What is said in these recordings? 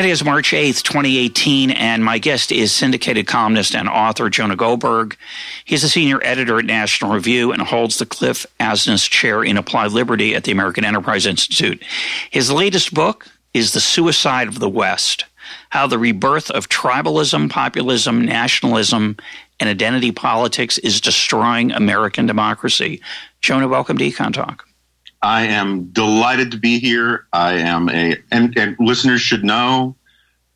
Today is March 8th, 2018, and my guest is syndicated columnist and author Jonah Goldberg. He's a senior editor at National Review and holds the Cliff Asness Chair in Applied Liberty at the American Enterprise Institute. His latest book is The Suicide of the West How the Rebirth of Tribalism, Populism, Nationalism, and Identity Politics is Destroying American Democracy. Jonah, welcome to Econ Talk. I am delighted to be here. I am a, and, and listeners should know,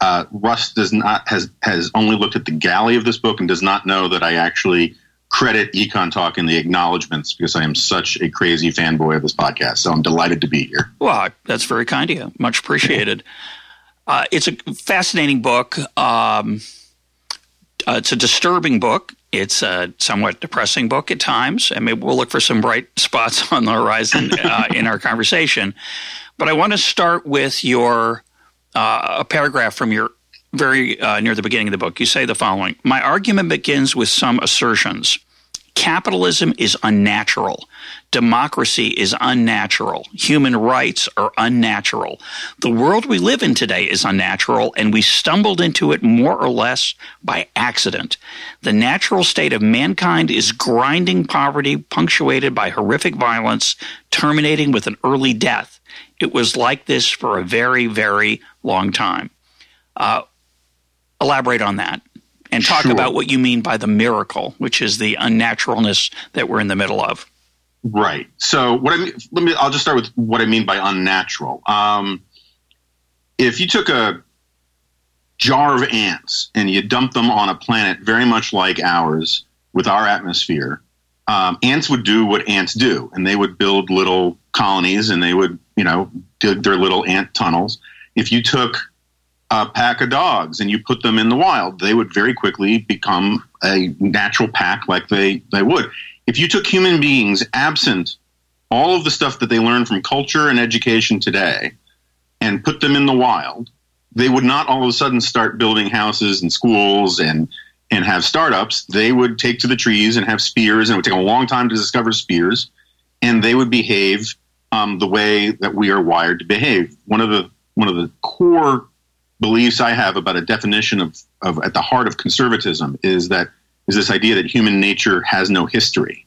uh, Russ does not has has only looked at the galley of this book and does not know that I actually credit Econ Talk in the acknowledgments because I am such a crazy fanboy of this podcast. So I'm delighted to be here. Well, that's very kind of you. Much appreciated. Uh, it's a fascinating book. Um, uh, it's a disturbing book. It's a somewhat depressing book at times. I mean, we'll look for some bright spots on the horizon uh, in our conversation. But I want to start with your uh, a paragraph from your very uh, near the beginning of the book. You say the following: "My argument begins with some assertions." Capitalism is unnatural. Democracy is unnatural. Human rights are unnatural. The world we live in today is unnatural, and we stumbled into it more or less by accident. The natural state of mankind is grinding poverty, punctuated by horrific violence, terminating with an early death. It was like this for a very, very long time. Uh, elaborate on that and talk Sure. about what you mean by the miracle, which is the unnaturalness that we're in the middle of. Right. So what I mean, let me. I'll just start with what I mean by unnatural. Um, if you took a jar of ants and you dumped them on a planet very much like ours with our atmosphere, um, ants would do what ants do, and they would build little colonies and they would, you know, dig their little ant tunnels. If you took a pack of dogs and you put them in the wild, they would very quickly become a natural pack like they, they would. If you took human beings absent all of the stuff that they learn from culture and education today and put them in the wild, they would not all of a sudden start building houses and schools and and have startups. They would take to the trees and have spears, and it would take a long time to discover spears, and they would behave um, the way that we are wired to behave. One of the one of the core beliefs I have about a definition of, of at the heart of conservatism is that is this idea that human nature has no history,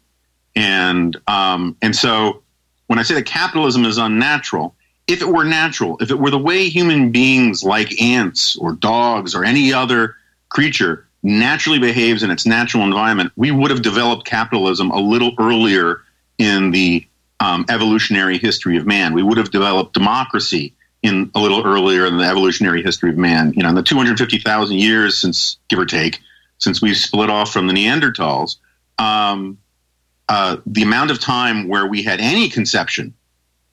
and um, and so when I say that capitalism is unnatural, if it were natural, if it were the way human beings like ants or dogs or any other creature naturally behaves in its natural environment, we would have developed capitalism a little earlier in the um, evolutionary history of man. We would have developed democracy in a little earlier in the evolutionary history of man. You know, in the 250,000 years since, give or take, since we split off from the Neanderthals, um, uh, the amount of time where we had any conception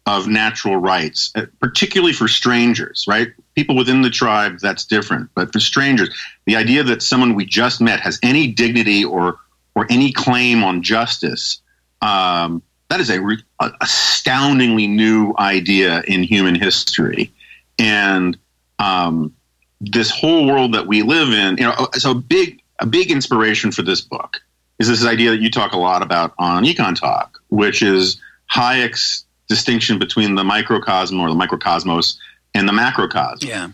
of natural rights, uh, particularly for strangers, right? People within the tribe, that's different. But for strangers, the idea that someone we just met has any dignity or or any claim on justice, um, that is a, re- a astoundingly new idea in human history. And um, this whole world that we live in, you know, so a big a big inspiration for this book is this idea that you talk a lot about on Econ Talk, which is Hayek's distinction between the microcosm or the microcosmos and the macrocosm. Yeah.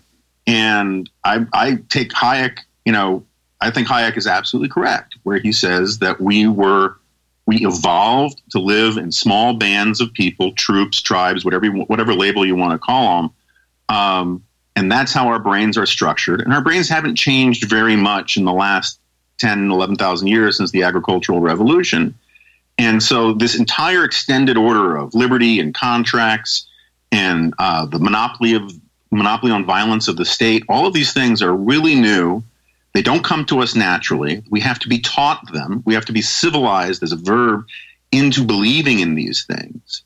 And I, I take Hayek, you know, I think Hayek is absolutely correct, where he says that we were, we evolved to live in small bands of people, troops, tribes, whatever, whatever label you want to call them. Um, and that's how our brains are structured. And our brains haven't changed very much in the last 10, 11,000 years since the agricultural revolution. And so this entire extended order of liberty and contracts and uh, the monopoly of monopoly on violence of the state, all of these things are really new. They don't come to us naturally. We have to be taught them. We have to be civilized as a verb into believing in these things.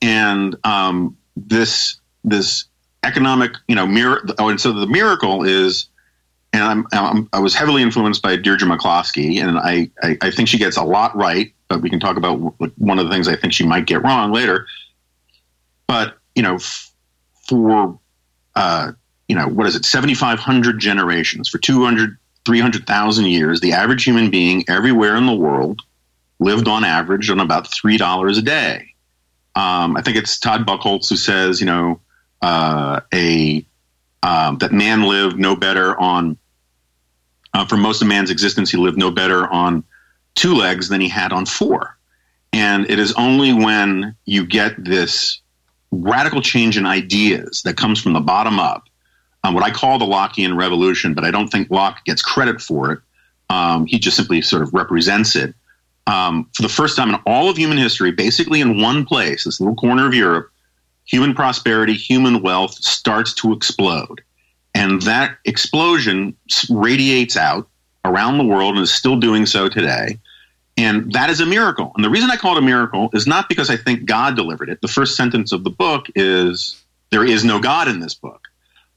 And um, this this economic, you know, mir- oh, and so the miracle is, and I'm, I'm, i was heavily influenced by Deirdre McCloskey, and I, I, I think she gets a lot right, but we can talk about one of the things I think she might get wrong later. But you know, f- for uh, you know, what is it, 7,500 generations for 200, 300,000 years, the average human being everywhere in the world lived on average on about $3 a day. Um, I think it's Todd Buchholz who says, you know, uh, a um, that man lived no better on uh, for most of man's existence, he lived no better on two legs than he had on four. And it is only when you get this radical change in ideas that comes from the bottom up, um, what I call the Lockean revolution, but I don't think Locke gets credit for it. Um, he just simply sort of represents it. Um, for the first time in all of human history, basically in one place, this little corner of Europe, human prosperity, human wealth starts to explode. And that explosion radiates out around the world and is still doing so today. And that is a miracle. And the reason I call it a miracle is not because I think God delivered it. The first sentence of the book is there is no God in this book.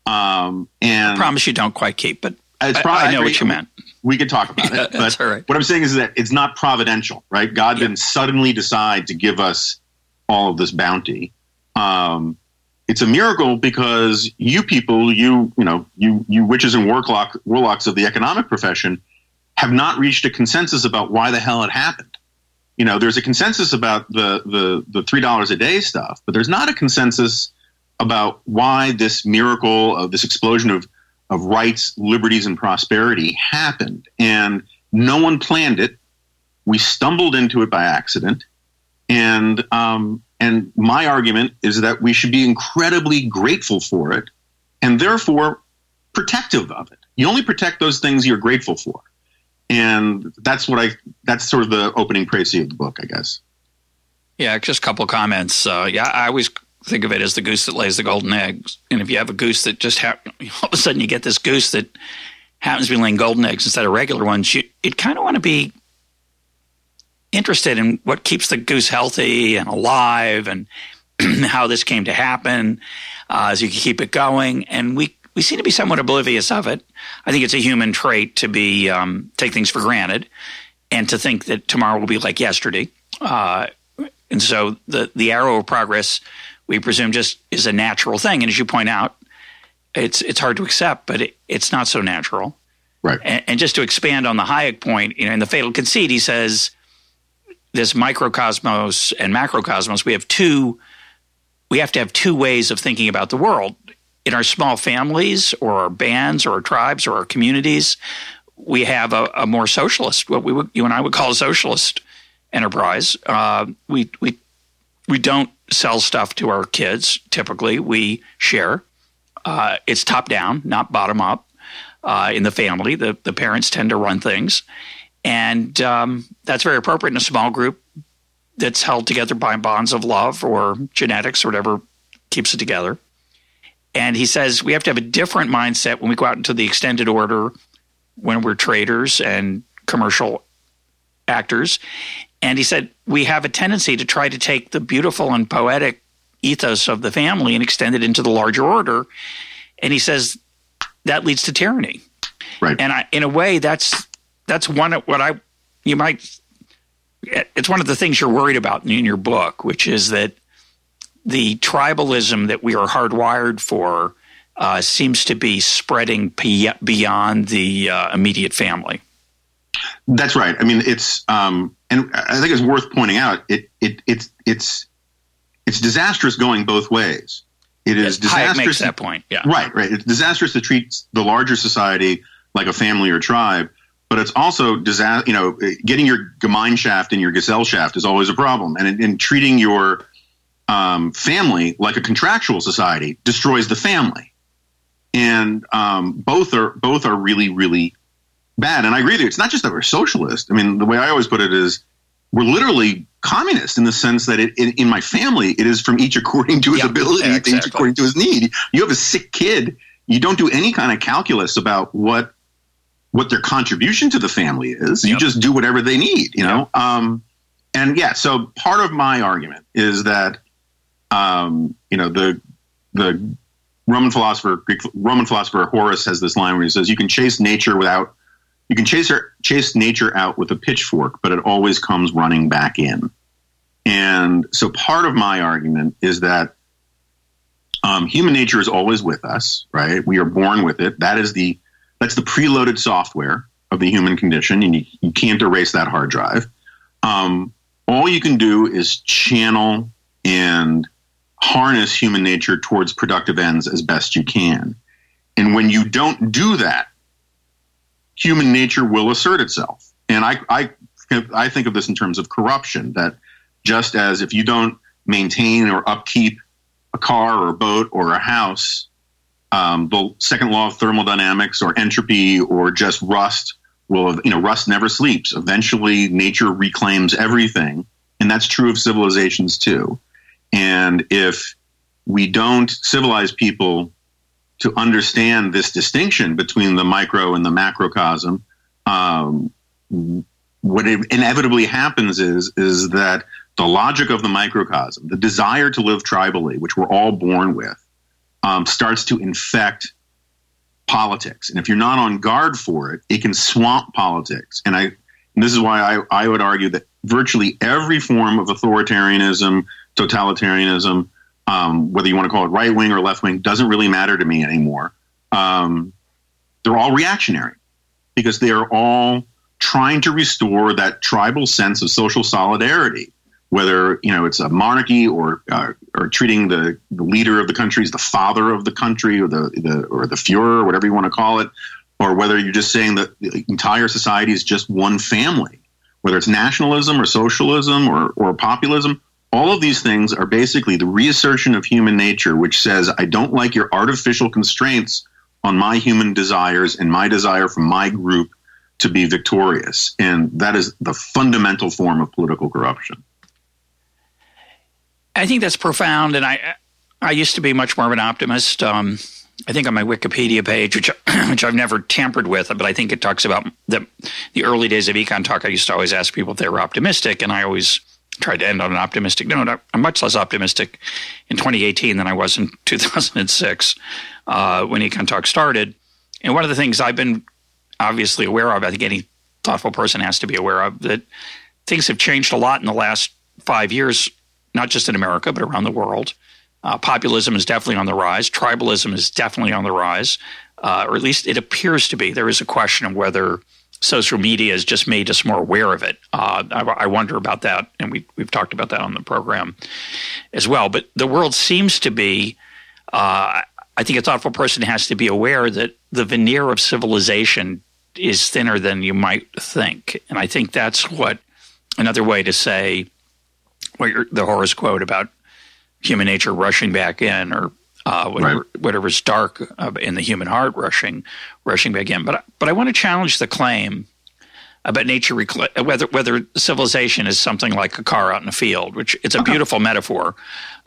Um, and I promise you don't quite keep, but it's I, I know what you meant. We could talk about yeah, it. But right. what I'm saying is that it's not providential, right? God yeah. didn't suddenly decide to give us all of this bounty. Um, it's a miracle because you people, you you know, you you witches and warlock, warlocks of the economic profession, have not reached a consensus about why the hell it happened. You know, there's a consensus about the the the three dollars a day stuff, but there's not a consensus about why this miracle of this explosion of of rights, liberties, and prosperity happened. And no one planned it. We stumbled into it by accident, and um, and my argument is that we should be incredibly grateful for it and therefore protective of it. You only protect those things you're grateful for. And that's what I, that's sort of the opening précis of the book, I guess. Yeah, just a couple comments. Uh, yeah, I always think of it as the goose that lays the golden eggs. And if you have a goose that just ha- all of a sudden you get this goose that happens to be laying golden eggs instead of regular ones, you it kind of want to be interested in what keeps the goose healthy and alive and how this came to happen uh, as you can keep it going. And we, we seem to be somewhat oblivious of it. I think it's a human trait to be um, take things for granted and to think that tomorrow will be like yesterday. Uh, and so the, the arrow of progress, we presume, just is a natural thing. And as you point out, it's it's hard to accept, but it, it's not so natural. Right. And, and, just to expand on the Hayek point, you know, in the Fatal Conceit, he says this microcosmos and macrocosmos, we have two we have to have two ways of thinking about the world. In our small families or our bands or our tribes or our communities, we have a, a more socialist, what we would, you and I would call a socialist enterprise. Uh, we we we don't sell stuff to our kids. Typically, we share. Uh, it's top down, not bottom up. Uh, in the family, the the parents tend to run things, and um, that's very appropriate in a small group that's held together by bonds of love or genetics or whatever keeps it together. And he says we have to have a different mindset when we go out into the extended order, when we're traders and commercial actors. And he said we have a tendency to try to take the beautiful and poetic ethos of the family and extend it into the larger order. And he says that leads to tyranny. Right. And I, in a way, that's that's one of what I you might it's one of the things you're worried about in your book, which is that the tribalism that we are hardwired for uh, seems to be spreading beyond the uh, immediate family. That's right. I mean, it's um, and I think it's worth pointing out it it it's it's it's disastrous going both ways. It is disastrous. makes that point. Yeah. Right. Right. It's disastrous to treat the larger society like a family or tribe but it's also disaster. You know, getting your Gemeinschaft and your Gesellschaft is always a problem, and in, in treating your um, family like a contractual society destroys the family, and um, both are both are really really bad. And I agree with you. It's not just that we're socialist. I mean, the way I always put it is we're literally communist in the sense that it, in, in my family it is from each according to his yeah, ability, exactly. each according to his need. You have a sick kid. You don't do any kind of calculus about what what their contribution to the family is. You just do whatever they need, you know? Um, and yeah, so part of my argument is that, um, you know, the, the Roman philosopher, Greek Roman philosopher Horace has this line where he says, "You can chase nature without, you can chase her, chase nature out with a pitchfork, but it always comes running back in." And so, part of my argument is that um, human nature is always with us, right? We are born with it. That is the that's the preloaded software of the human condition, and you, you can't erase that hard drive. Um, all you can do is channel and harness human nature towards productive ends as best you can. And when you don't do that, human nature will assert itself. And I, I, I think of this in terms of corruption that just as if you don't maintain or upkeep a car or a boat or a house, um, the second law of thermodynamics or entropy or just rust will, you know, rust never sleeps. Eventually, nature reclaims everything. And that's true of civilizations too. And if we don't civilize people to understand this distinction between the micro and the macrocosm, um, what inevitably happens is is that the logic of the microcosm, the desire to live tribally, which we're all born with, um, starts to infect politics. And if you're not on guard for it, it can swamp politics. And I, and this is why I, I would argue that virtually every form of authoritarianism, totalitarianism, um, whether you want to call it right wing or left wing, doesn't really matter to me anymore. Um, they're all reactionary because they are all trying to restore that tribal sense of social solidarity. Whether you know it's a monarchy or uh, or treating the, the leader of the country as the father of the country or the, the or the Führer, whatever you want to call it, or whether you're just saying that the entire society is just one family, whether it's nationalism or socialism or, or populism, all of these things are basically the reassertion of human nature, which says, I don't like your artificial constraints on my human desires and my desire for my group to be victorious. And that is the fundamental form of political corruption. I think that's profound. And I, I used to be much more of an optimist. Um, I think on my Wikipedia page, which which I've never tampered with, but I think it talks about the the early days of Econ Talk. I used to always ask people if they were optimistic, and I always tried to end on an optimistic note. I'm much less optimistic in 2018 than I was in 2006 uh, when Econ Talk started. And one of the things I've been obviously aware of, I think any thoughtful person has to be aware of, that things have changed a lot in the last five years, not just in America, but around the world. Uh, populism is definitely on the rise. Tribalism is definitely on the rise, uh, or at least it appears to be. There is a question of whether social media has just made us more aware of it. Uh, I, I, wonder about that, and we, we've talked about that on the program as well. But the world seems to be, uh, I think a thoughtful person has to be aware that the veneer of civilization is thinner than you might think. And I think that's what another way to say what the Horace quote about human nature rushing back in or uh, whatever, right. whatever's dark uh, in the human heart rushing rushing back in. But but I want to challenge the claim about nature whether whether civilization is something like a car out in a field, which it's a okay. beautiful metaphor.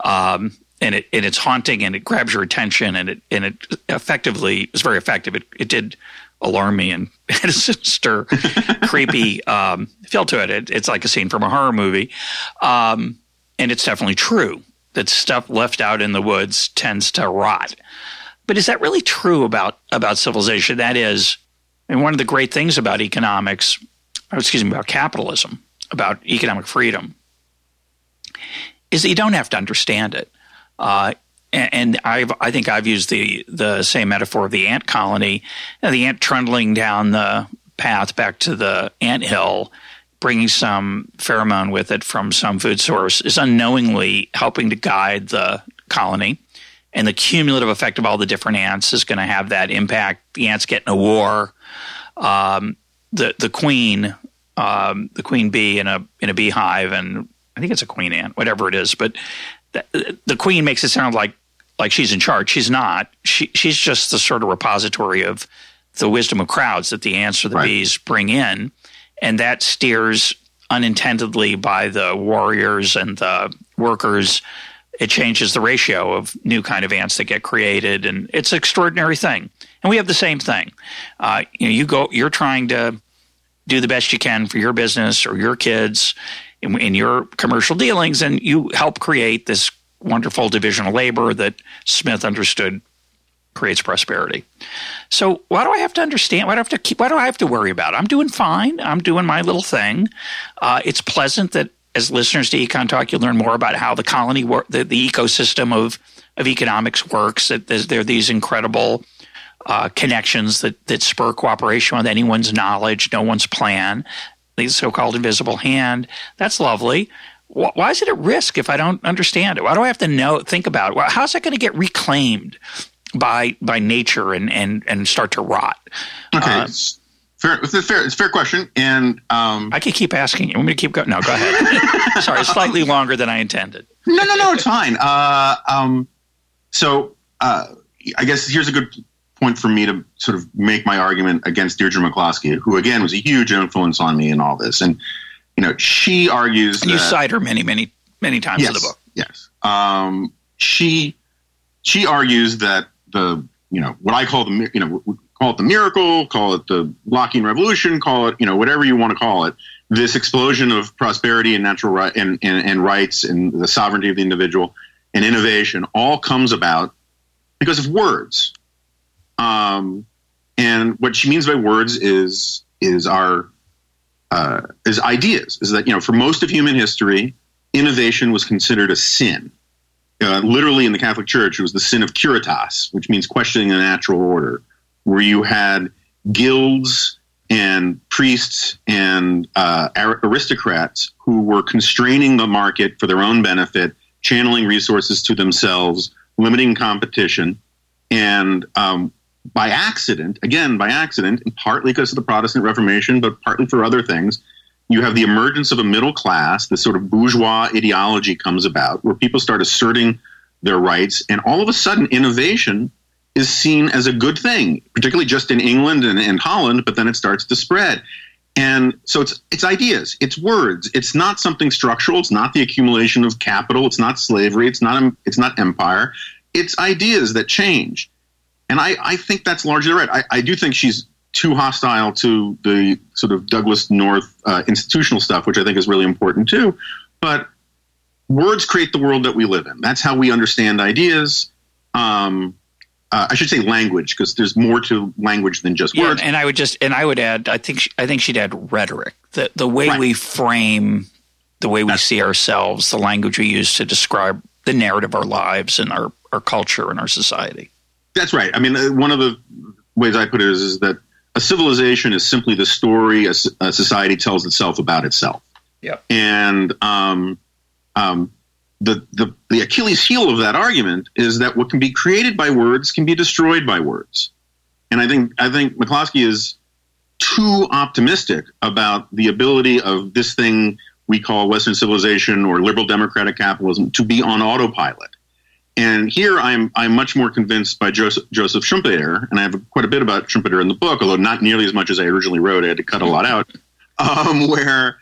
Um, and it and it's haunting and it grabs your attention and it and it effectively is very effective. It it did alarm me and had a sinister, creepy um, feel to it. it. It's like a scene from a horror movie, um, and it's definitely true that stuff left out in the woods tends to rot. But is that really true about about civilization? That is, and one of the great things about economics, or excuse me, about capitalism, about economic freedom, is that you don't have to understand it. Uh, and I've, I think I've used the the same metaphor of the ant colony, the ant trundling down the path back to the ant hill bringing some pheromone with it from some food source is unknowingly helping to guide the colony. And the cumulative effect of all the different ants is going to have that impact. The ants get in a war. Um, the the queen, um, the queen bee in a in a beehive, and I think it's a queen ant, whatever it is. But the, the queen makes it sound like like she's in charge. She's not. She she's just the sort of repository of the wisdom of crowds that the ants or the right. bees bring in and that steers unintendedly by the warriors and the workers. It changes the ratio of new kind of ants that get created and it's an extraordinary thing. And we have the same thing. Uh, you know you go you're trying to do the best you can for your business or your kids in, in your commercial dealings and you help create this wonderful division of labor that smith understood creates prosperity. So why do I have to understand? Why do I have to keep? Why do I have to worry about it? I'm doing fine. I'm doing my little thing. Uh, it's pleasant that as listeners to Econ Talk, you learn more about how the colony work, the, the ecosystem of of economics works. That there are these incredible uh, connections that that spur cooperation with anyone's knowledge, no one's plan. The so-called invisible hand. That's lovely why is it at risk if I don't understand it? Why do I have to know, think about it? How's that going to get reclaimed by by nature and and and start to rot? Okay, uh, it's fair. It's a fair. It's a fair question, and um, I could keep asking you. Want me to keep going? No, go ahead. Sorry, slightly longer than I intended. No, no, no. It's fine. Uh, um, so uh, I guess here's a good point for me to sort of make my argument against Deirdre McCloskey, who again was a huge influence on me in all this, and you know, she argues. And you cite her many, many, many times yes, in the book. Yes. Um, she she argues that the you know what I call the you know call it the miracle, call it the Lockean revolution, call it you know whatever you want to call it. This explosion of prosperity and natural right and, and, and rights and the sovereignty of the individual and innovation all comes about because of words. Um, and what she means by words is is our uh, is ideas. Is that you know for most of human history, innovation was considered a sin. Uh, literally in the Catholic Church, it was the sin of curiositas, which means questioning the natural order, where you had guilds and priests and uh, aristocrats who were constraining the market for their own benefit, channeling resources to themselves, limiting competition, and um, by accident, again, by accident, and partly because of the Protestant Reformation, but partly for other things, you have the emergence of a middle class, this sort of bourgeois ideology comes about where people start asserting their rights, and all of a sudden, innovation is seen as a good thing, particularly just in England and, and Holland, but then it starts to spread. And so it's it's ideas, it's words, it's not something structural, it's not the accumulation of capital, it's not slavery, it's not it's not empire, it's ideas that change. And I, I think that's largely right. I, I do think she's too hostile to the sort of Douglass North uh, institutional stuff, which I think is really important too. But words create the world that we live in. That's how we understand ideas. Um, uh, I should say language because there's more to language than just yeah, words. And I would just and I would add. I think she, I think she'd add rhetoric. The the way right. we frame, the way we That's, see ourselves, the language we use to describe the narrative of our lives and our our culture and our society. That's right. I mean, uh, one of the ways I put it is, is that a civilization is simply the story a, a society tells itself about itself. Yeah. And um, um, the, the the Achilles heel of that argument is that what can be created by words can be destroyed by words. And I think I think McCloskey is too optimistic about the ability of this thing we call Western civilization or liberal democratic capitalism to be on autopilot. And here I'm I'm much more convinced by Joseph, Joseph Schumpeter, and I have quite a bit about Schumpeter in the book, although not nearly as much as I originally wrote. I had to cut a lot out. Um, where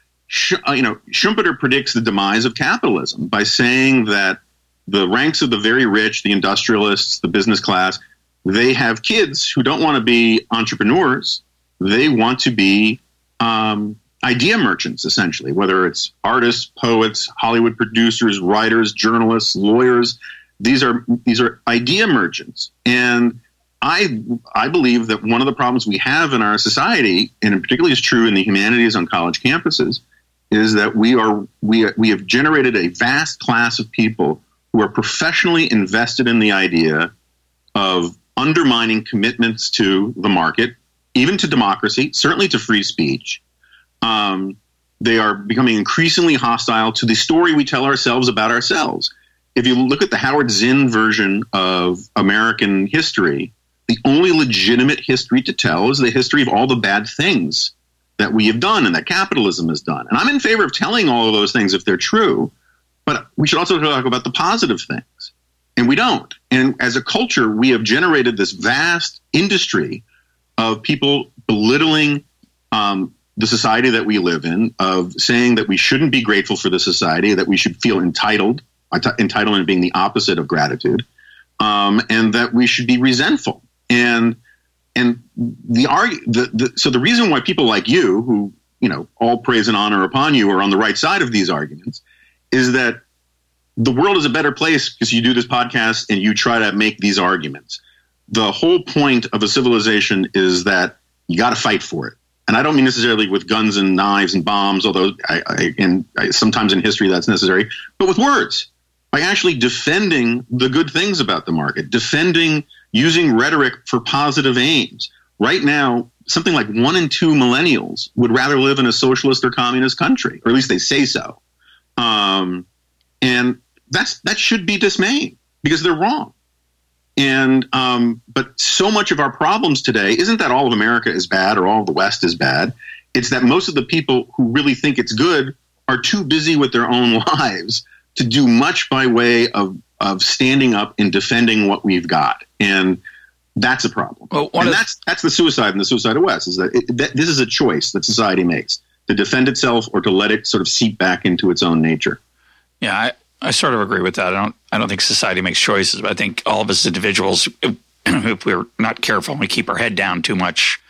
uh, you know Schumpeter predicts the demise of capitalism by saying that the ranks of the very rich, the industrialists, the business class, they have kids who don't want to be entrepreneurs. They want to be um, idea merchants, essentially, whether it's artists, poets, Hollywood producers, writers, journalists, lawyers these are these are idea merchants, and I I believe that one of the problems we have in our society, and particularly is true in the humanities on college campuses, is that we are we we have generated a vast class of people who are professionally invested in the idea of undermining commitments to the market, even to democracy, certainly to free speech. Um, they are becoming increasingly hostile to the story we tell ourselves about ourselves if you look at the Howard Zinn version of American history, the only legitimate history to tell is the history of all the bad things that we have done and that capitalism has done. And I'm in favor of telling all of those things if they're true, but we should also talk about the positive things. And we don't. And as a culture, we have generated this vast industry of people belittling um, the society that we live in, of saying that we shouldn't be grateful for the society, that we should feel entitled entitlement being the opposite of gratitude, um, and that we should be resentful. And and the, the, the so the reason why people like you, who you know all praise and honor upon you, are on the right side of these arguments, is that the world is a better place because you do this podcast and you try to make these arguments. the whole point of a civilization is that you got to fight for it. And I don't mean necessarily with guns and knives and bombs, although I, I, and I, sometimes in history that's necessary, but with words by actually defending the good things about the market, defending using rhetoric for positive aims. Right now, something like one in two millennials would rather live in a socialist or communist country, or at least they say so. Um, and that's that should be dismaying because they're wrong. And um, but so much of our problems today isn't that all of America is bad or all of the West is bad. It's that most of the people who really think it's good are too busy with their own lives to do much by way of of standing up and defending what we've got. And that's a problem. Well, and of, that's that's the suicide and the suicide of West is that, it, that this is a choice that society makes to defend itself or to let it sort of seep back into its own nature. Yeah, I, I sort of agree with that. I don't I don't think society makes choices, but I think all of us individuals, if, if we're not careful and we keep our head down too much,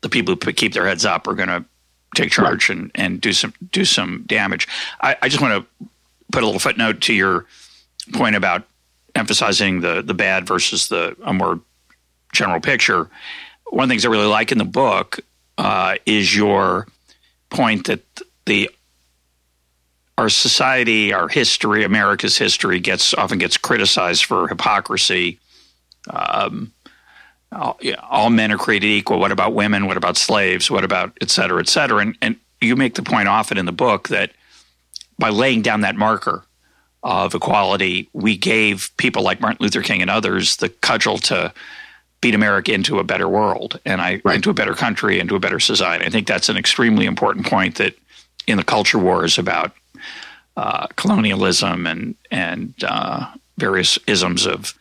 the people who keep their heads up are going to take charge right. and, and do some do some damage. I, I just want to put a little footnote to your point about emphasizing the the bad versus the a more general picture. One of the things I really like in the book uh, is your point that the our society, our history, America's history gets often gets criticized for hypocrisy. Um, all, yeah, all, men are created equal. What about women? What about slaves? What about et cetera, et cetera? And, and you make the point often in the book that by laying down that marker of equality, we gave people like Martin Luther King and others the cudgel to beat America into a better world and I right. into a better country, into a better society. I think that's an extremely important point that in the culture wars about uh, colonialism and and uh, various isms of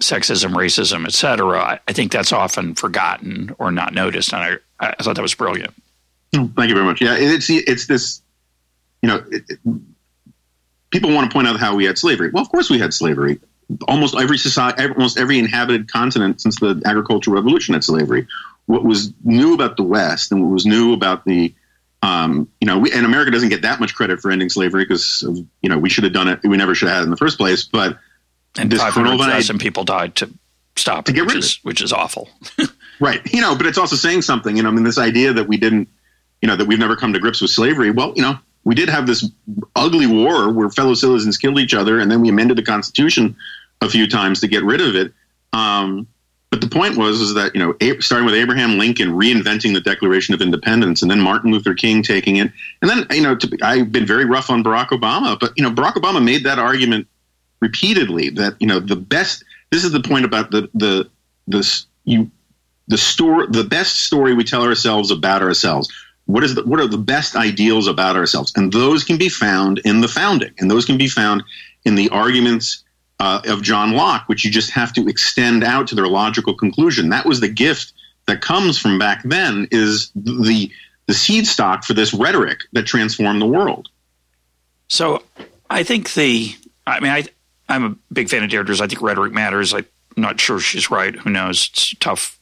sexism, racism, etc. I, I, think that's often forgotten or not noticed, and I, I thought that was brilliant. Thank you very much. Yeah, it's it's this, you know, it, it, people want to point out how we had slavery. Well, of course we had slavery almost every society, almost every inhabited continent since the agricultural revolution had slavery. What was new about the West and what was new about the, um, you know, we, and America doesn't get that much credit for ending slavery because, you know, we should have done it. We never should have had it in the first place. But and this 500,000 people died to stop to it, get rid which, is, which is awful. right. You know, but it's also saying something, you know, I mean, this idea that we didn't, you know, that we've never come to grips with slavery. Well, you know, we did have this ugly war where fellow citizens killed each other, and then we amended the Constitution a few times to get rid of it. Um, but the point was is that you know starting with Abraham Lincoln reinventing the Declaration of Independence, and then Martin Luther King taking it, and then you know to, I've been very rough on Barack Obama, but you know Barack Obama made that argument repeatedly that you know the best. This is the point about the the this you the story the best story we tell ourselves about ourselves. What is the, what are the best ideals about ourselves, and those can be found in the founding, and those can be found in the arguments uh, of John Locke, which you just have to extend out to their logical conclusion. That was the gift that comes from back then is the the seed stock for this rhetoric that transformed the world. So I think the I mean I I'm a big fan of Deirdre's. I think rhetoric matters. I'm not sure she's right. Who knows? It's tough.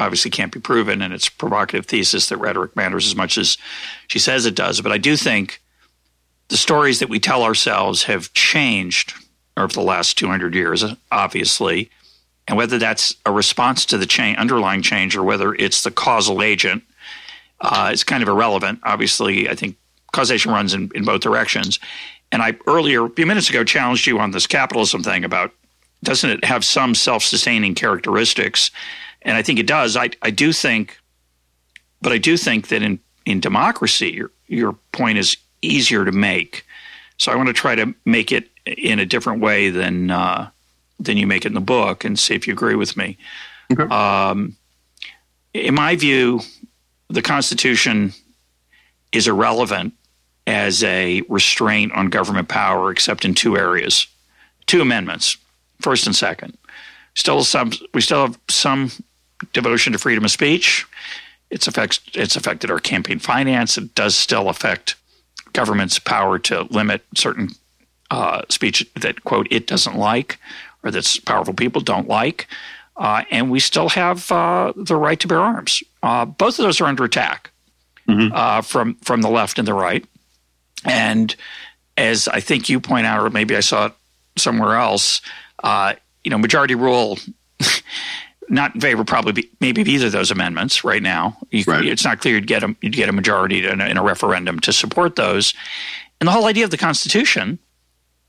Obviously, can't be proven, and it's a provocative thesis that rhetoric matters as much as she says it does. But I do think the stories that we tell ourselves have changed over the last 200 years, obviously, and whether that's a response to the underlying change or whether it's the causal agent uh, is kind of irrelevant. Obviously, I think causation runs in, in both directions. And I earlier, a few minutes ago, challenged you on this capitalism thing about doesn't it have some self sustaining characteristics? And I think it does. I, I do think, but I do think that in, in democracy, your, your point is easier to make. So I want to try to make it in a different way than uh, than you make it in the book, and see if you agree with me. Okay. Um, in my view, the Constitution is irrelevant as a restraint on government power, except in two areas, two amendments, first and second. Still, some we still have some devotion to freedom of speech. It's affects it's affected our campaign finance. It does still affect government's power to limit certain uh, speech that quote it doesn't like or that powerful people don't like. Uh, and we still have uh, the right to bear arms. Uh, both of those are under attack mm-hmm. Uh, from from the left and the right. And as I think you point out, or maybe I saw it somewhere else, uh, you know, majority rule. not in favor, probably be, maybe of either of those amendments right now. You, right. It's not clear you'd get a you'd get a majority in a, in a referendum to support those. And the whole idea of the Constitution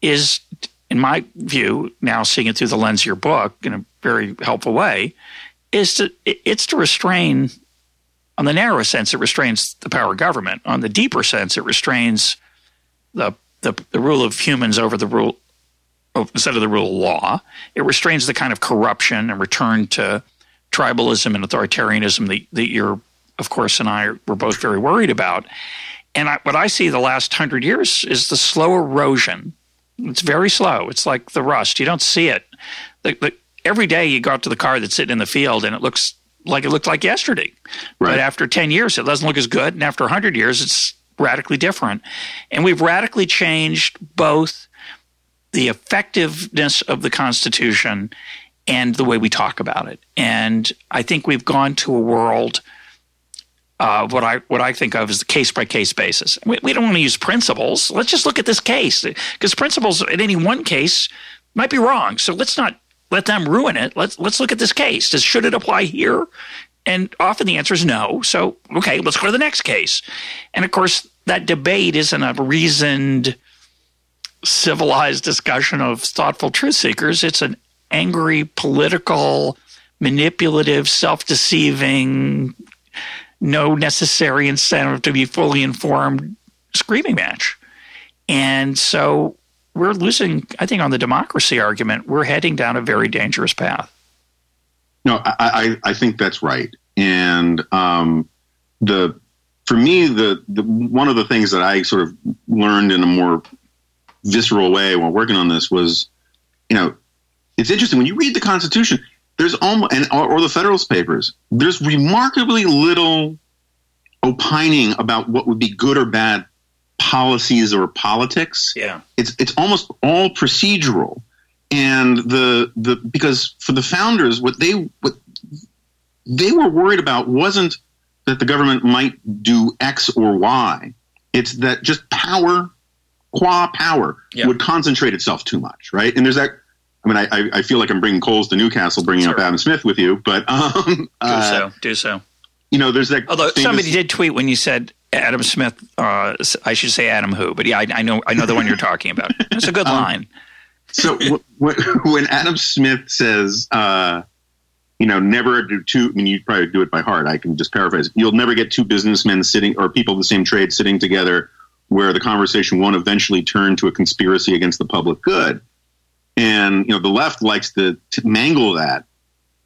is, in my view, now seeing it through the lens of your book in a very helpful way, is to it's to restrain. On the narrow sense, it restrains the power of government. On the deeper sense, it restrains the the, the rule of humans over the rule instead of the rule of law. It restrains the kind of corruption and return to tribalism and authoritarianism that, that you're, of course, and I were both very worried about. And I, what I see the last hundred years is the slow erosion. It's very slow. It's like the rust. You don't see it. The, the, every day you go out to the car that's sitting in the field and it looks like it looked like yesterday. Right. But after 10 years, it doesn't look as good. And after 100 years, it's radically different. And we've radically changed both the effectiveness of the Constitution and the way we talk about it. And I think we've gone to a world. Uh, what I what I think of as the case by case basis. We, we, don't want to use principles. Let's just look at this case because principles in any one case might be wrong. So let's not let them ruin it. Let's let's look at this case. Does should it apply here? And often the answer is no. So okay, let's go to the next case. And of course, that debate isn't a reasoned civilized discussion of thoughtful truth seekers. It's an angry, political, manipulative, self deceiving, no necessary incentive to be fully informed screaming match. And so we're losing, I think, on the democracy argument, we're heading down a very dangerous path. No, I, I, I think that's right. And um, the for me, the, the one of the things that I sort of learned in a more visceral way while working on this was, you know, it's interesting when you read the Constitution. There's almost and or, or the Federalist Papers. There's remarkably little opining about what would be good or bad policies or politics. Yeah, it's it's almost all procedural, and the the because for the founders, what they what they were worried about wasn't that the government might do X or Y. It's that just power qua power yeah. would concentrate itself too much, right? And there's that. I mean, I, I feel like I'm bringing coals to Newcastle, bringing sure. up Adam Smith with you, but um, do uh, so, do so. You know, there's that. Although famous, somebody did tweet when you said Adam Smith, uh, I should say Adam who, but yeah, I, I know I know the one you're talking about. It's a good um, line. So w- w- when Adam Smith says, uh, you know, never do two. I mean, you probably do it by heart. I can just paraphrase. You'll never get two businessmen sitting or people of the same trade sitting together where the conversation won't eventually turn to a conspiracy against the public good. And you know, the left likes to, to mangle that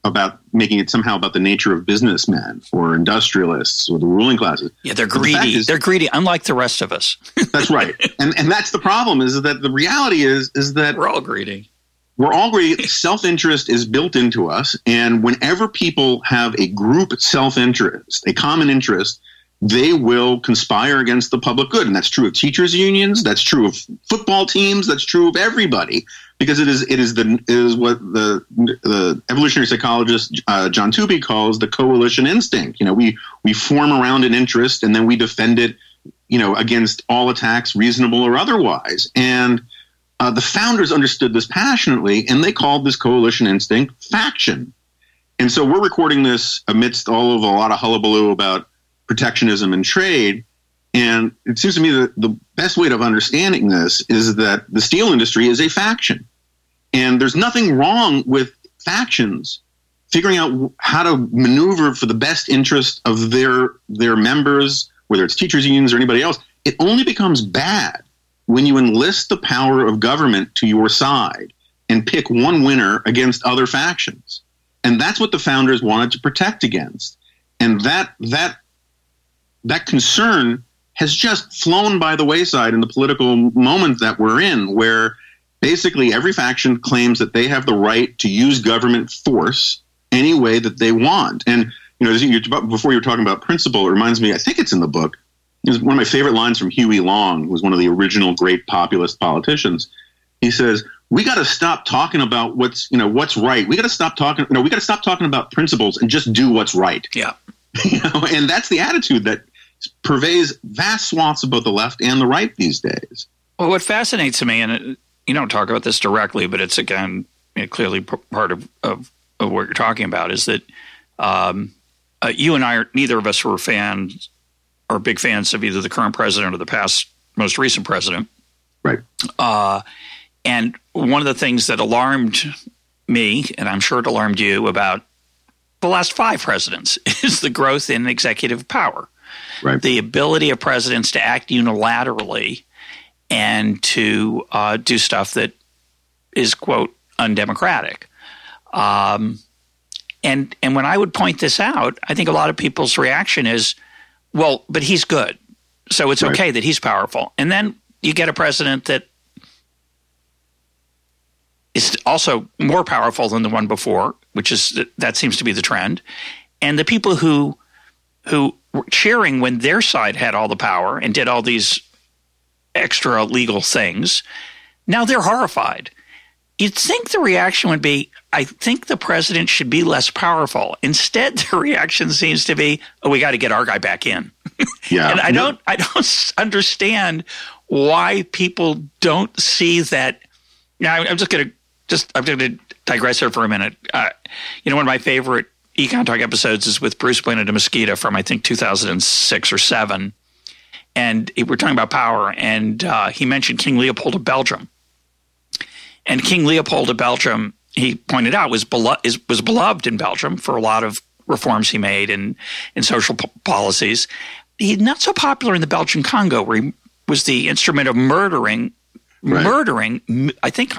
about making it somehow about the nature of businessmen or industrialists or the ruling classes. Yeah, they're greedy. The is, they're greedy, unlike the rest of us. that's right, and and that's the problem. Is that the reality is is that we're all greedy. We're all greedy. Self interest is built into us, and whenever people have a group self interest, a common interest, they will conspire against the public good. And that's true of teachers unions. That's true of football teams. That's true of everybody because it is, it is the, it is what the, the evolutionary psychologist, uh, John Tooby calls the coalition instinct. You know, we, we form around an interest and then we defend it, you know, against all attacks, reasonable or otherwise. And, uh, the founders understood this passionately and they called this coalition instinct faction. And so we're recording this amidst all of a lot of hullabaloo about protectionism and trade. And it seems to me that the best way of understanding this is that the steel industry is a faction. And there's nothing wrong with factions figuring out how to maneuver for the best interest of their their members, whether it's teachers unions or anybody else. It only becomes bad when you enlist the power of government to your side and pick one winner against other factions. And that's what the founders wanted to protect against. And that that that concern has just flown by the wayside in the political moment that we're in, where basically every faction claims that they have the right to use government force any way that they want. And you know, before you were talking about principle, it reminds me. I think it's in the book. It's one of my favorite lines from Huey Long, who was one of the original great populist politicians. He says, "We got to stop talking about what's you know what's right. We got to stop talking. You know, we got to stop talking about principles and just do what's right." Yeah. You know, and that's the attitude that pervades vast swaths of both the left and the right these days. Well, what fascinates me, and it, you don't talk about this directly, but it's again clearly part of, of of what you're talking about is that um, uh, you and I are neither of us were fans are big fans of either the current president or the past most recent president. Right. Uh, and one of the things that alarmed me, and I'm sure it alarmed you about the last five presidents, is the growth in executive power. Right. The ability of presidents to act unilaterally and to uh, do stuff that is, quote, undemocratic. Um, and and when I would point this out, I think a lot of people's reaction is, well, but he's good, so it's right. okay that he's powerful. And then you get a president that is also more powerful than the one before, which is that seems to be the trend. And the people who who cheering when their side had all the power and did all these extra legal things, now they're horrified. You'd think the reaction would be, I think the president should be less powerful. Instead, the reaction seems to be, oh, we got to get our guy back in. Yeah. and I don't, I don't understand why people don't see that. Now, I'm just going to just, I'm going to digress here for a minute. Uh, you know, one of my favorite Econ Talk episodes is with Bruce Bueno de Mesquita from I think 2006 or seven, and we're talking about power, and uh, he mentioned King Leopold of Belgium, and King Leopold of Belgium, he pointed out was belo- is, was beloved in Belgium for a lot of reforms he made in in social policies. He's not so popular in the Belgian Congo, where he was the instrument of murdering, right. murdering. I think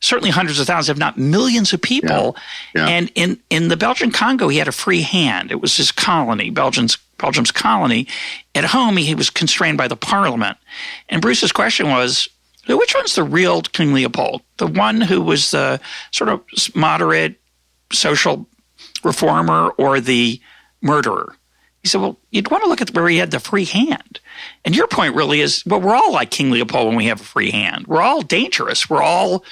certainly hundreds of thousands, if not millions of people. Yeah. Yeah. And in, in the Belgian Congo, he had a free hand. It was his colony, Belgium's, Belgium's colony. At home, he was constrained by the parliament. And Bruce's question was, which one's the real King Leopold? The one who was the sort of moderate social reformer or the murderer? He said, well, you'd want to look at where he had the free hand. And your point really is, well, we're all like King Leopold when we have a free hand. We're all dangerous. We're all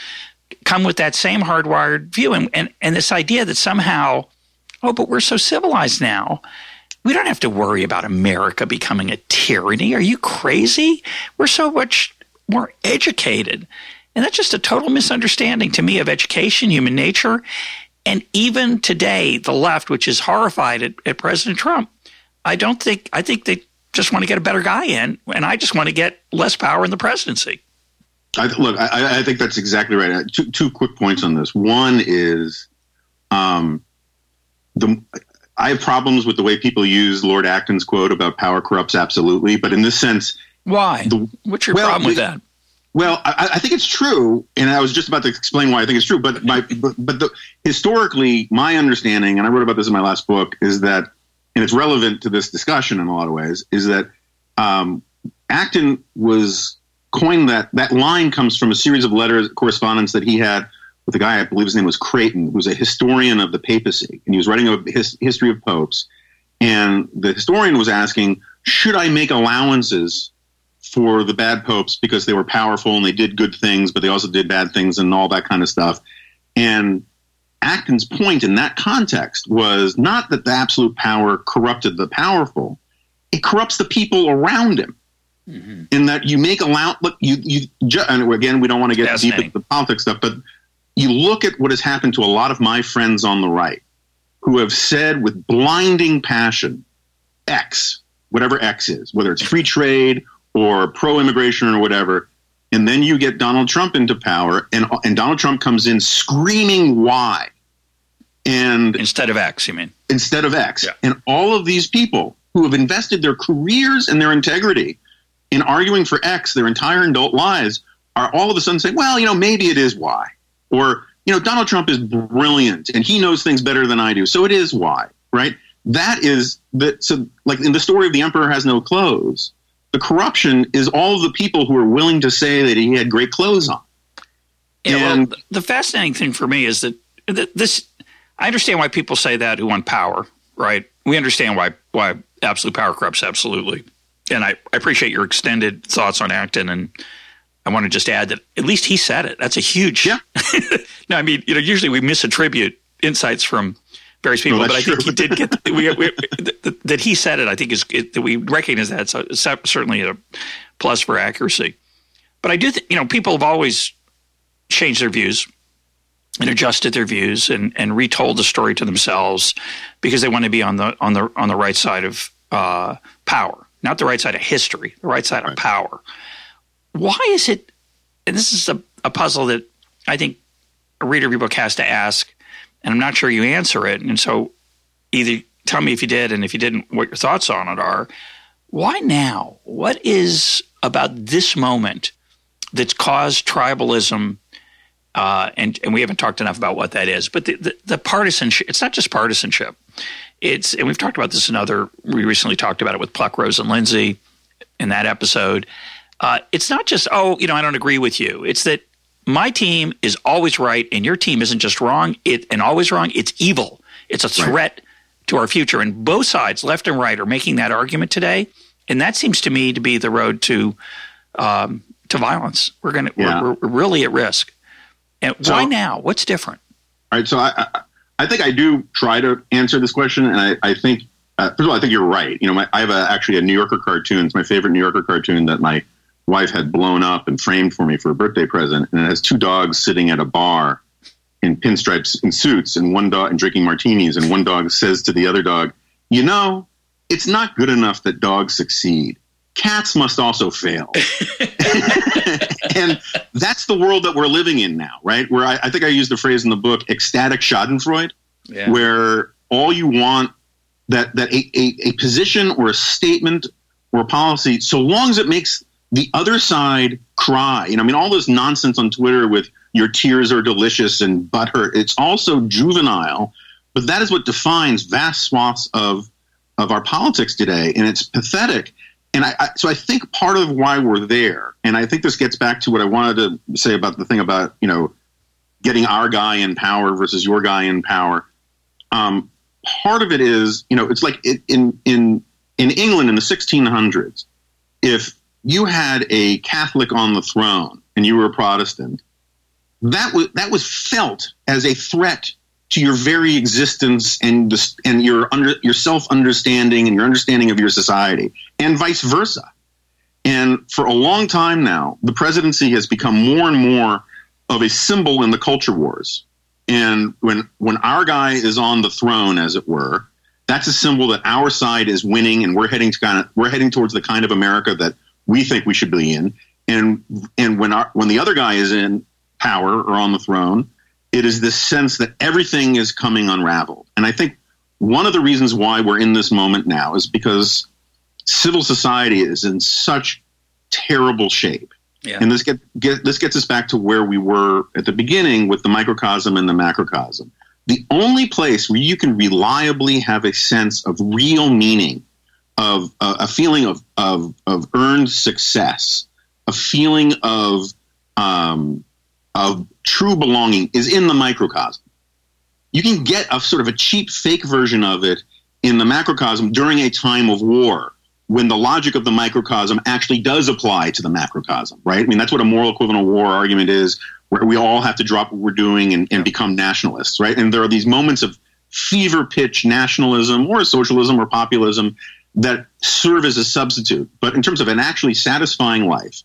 come with that same hardwired view and, and, and this idea that somehow, oh, but we're so civilized now. We don't have to worry about America becoming a tyranny. Are you crazy? We're so much more educated. And that's just a total misunderstanding to me of education, human nature. And even today, the left, which is horrified at, at President Trump, I don't think, I think they just want to get a better guy in. And I just want to get less power in the presidency. I, look, I, I, think that's exactly right. Two, two quick points on this. One is, um, the I have problems with the way people use Lord Acton's quote about power corrupts absolutely, but in this sense, why? The, What's your well, problem with that? Well, I, I, think it's true, and I was just about to explain why I think it's true. But my, but, but the, historically, my understanding, and I wrote about this in my last book, is that, and it's relevant to this discussion in a lot of ways, is that um, Acton was coined that that line comes from a series of letters correspondence that he had with a guy I believe his name was Creighton, who was a historian of the papacy, and he was writing a his, history of popes. And the historian was asking, should I make allowances for the bad popes because they were powerful and they did good things, but they also did bad things and all that kind of stuff? And Acton's point in that context was not that the absolute power corrupted the powerful; it corrupts the people around him. Mm-hmm. In that you make allow look you you ju- and again we don't want to get deep into the politics stuff, but you look at what has happened to a lot of my friends on the right who have said with blinding passion X, whatever X is, whether it's free trade or pro immigration or whatever, and then you get Donald Trump into power, and and Donald Trump comes in screaming why, and instead of X, you mean instead of X, yeah. and all of these people who have invested their careers and their integrity in arguing for X their entire adult lives are all of a sudden saying, well, you know, maybe it is Y. Or, you know, Donald Trump is brilliant and he knows things better than I do. So it is Y, right? That is that. So, like in the story of the emperor has no clothes, the corruption is all the people who are willing to say that he had great clothes on. Yeah, and well, the fascinating thing for me is that, that this, I understand why people say that who want power, right? We understand why why absolute power corrupts absolutely and I, I appreciate your extended thoughts on Acton and I want to just add that at least he said it. That's a huge. Yeah. no, I mean, you know, usually we misattribute insights from various people, but I true. think he did get we, we, that he said it. I think is it, that we recognize that. So it's certainly a plus for accuracy. But I do, think, you know, people have always changed their views. and adjusted their views and, and retold the story to themselves because they want to be on the on the on the right side of uh, power, not the right side of history, the right side right. of power. Why is it? And this is a, a puzzle that I think a reader of your book has to ask, and I'm not sure you answer it. And so, either tell me if you did, and if you didn't, what your thoughts on it are. Why now? What is about this moment that's caused tribalism? Uh, and and we haven't talked enough about what that is. But the, the, the partisanship, it's not just partisanship. It's and we've talked about this in other. We recently talked about it with Pluck Rose and Lindsay in that episode. Uh, it's not just oh, you know, I don't agree with you. It's that my team is always right, and your team isn't just wrong. It and always wrong. It's evil. It's a threat right. to our future. And both sides, left and right, are making that argument today. And that seems to me to be the road to um, to violence. We're going to yeah. we're, we're, really at risk. And so, why now? What's different? All right. So I, I, I think I do try to answer this question, and I, I think uh, first of all, I think you're right. You know, my, I have a, actually a New Yorker cartoon. It's my favorite New Yorker cartoon that my wife had blown up and framed for me for a birthday present, and it has two dogs sitting at a bar in pinstripes and suits, and one dog and drinking martinis, and one dog says to the other dog, "You know, it's not good enough that dogs succeed cats must also fail. and that's the world that we're living in now, right? Where I, I think I used the phrase in the book, ecstatic Schadenfreude, yeah. where all you want that that a, a, a position or a statement or a policy, so long as it makes the other side cry. You know, I mean, all this nonsense on Twitter with your tears are delicious and butthurt. It's also juvenile, but that is what defines vast swaths of of our politics today, and it's pathetic and I, I, so I think part of why we're there, and I think this gets back to what I wanted to say about the thing about you know getting our guy in power versus your guy in power. Um, part of it is you know it's like it, in in in England in the 1600s, if you had a Catholic on the throne and you were a Protestant, that was that was felt as a threat to your very existence and and your under your self understanding and your understanding of your society, and vice versa. And for a long time now, the presidency has become more and more of a symbol in the culture wars. And when when our guy is on the throne, as it were, that's a symbol that our side is winning, and we're heading to kind of we're heading towards the kind of America that we think we should be in. And and when our when the other guy is in power or on the throne, it is this sense that everything is coming unraveled. And I think one of the reasons why we're in this moment now is because civil society is in such terrible shape. Yeah. And this get, get this gets us back to where we were at the beginning with the microcosm and the macrocosm. The only place where you can reliably have a sense of real meaning, of uh, a feeling of, of, of earned success, a feeling of um, of true belonging is in the microcosm. You can get a sort of a cheap fake version of it in the macrocosm during a time of war when the logic of the microcosm actually does apply to the macrocosm, right? I mean, that's what a moral equivalent of war argument is, where we all have to drop what we're doing and, and become nationalists, right? And there are these moments of fever pitch nationalism or socialism or populism that serve as a substitute. But in terms of an actually satisfying life,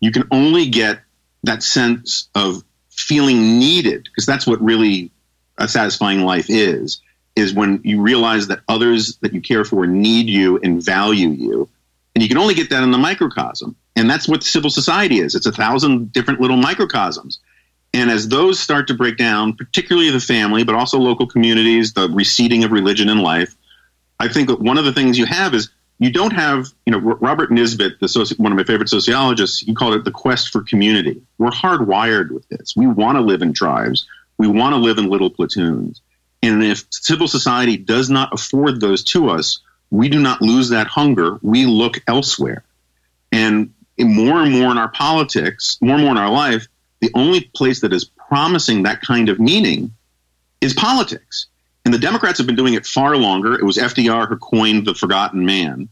you can only get that sense of feeling needed, because that's what really a satisfying life is, is when you realize that others that you care for need you and value you. And you can only get that in the microcosm. And that's what civil society is. It's a thousand different little microcosms. And as those start to break down, particularly the family, but also local communities, the receding of religion in life, I think that one of the things you have is you don't have, you know, Robert Nisbet, soci- one of my favorite sociologists, he called it the quest for community. We're hardwired with this. We want to live in tribes. We want to live in little platoons. And if civil society does not afford those to us, we do not lose that hunger. We look elsewhere. And more and more in our politics, more and more in our life, the only place that is promising that kind of meaning is politics. And the Democrats have been doing it far longer. It was FDR who coined the forgotten man.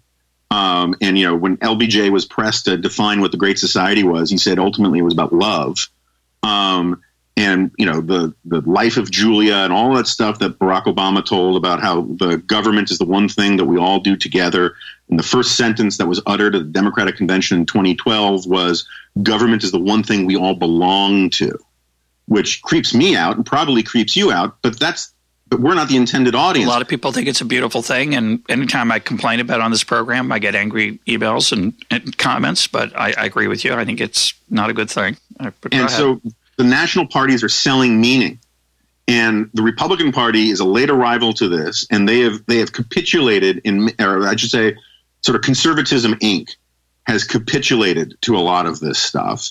Um, and, you know, when LBJ was pressed to define what the Great Society was, he said ultimately it was about love. Um, and, you know, the, the life of Julia and all that stuff that Barack Obama told about how the government is the one thing that we all do together. And the first sentence that was uttered at the Democratic Convention in 2012 was government is the one thing we all belong to which creeps me out and probably creeps you out. But that's but we're not the intended audience. A lot of people think it's a beautiful thing, and anytime I complain about it on this program, I get angry emails and, and comments. But I, I, agree with you. I think it's not a good thing. Uh, and so the national parties are selling meaning, and the Republican Party is a late arrival to this, and they have they have capitulated in, or I should say, sort of conservatism Inc. has capitulated to a lot of this stuff.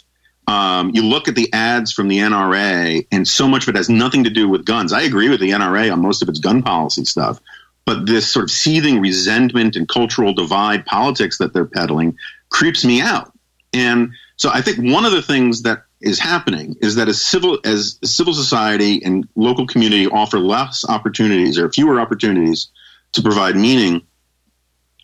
Um, you look at the ads from the NRA, and so much of it has nothing to do with guns. I agree with the NRA on most of its gun policy stuff, but this sort of seething resentment and cultural divide politics that they're peddling creeps me out. And so I think one of the things that is happening is that as civil as civil society and local community offer less opportunities or fewer opportunities to provide meaning,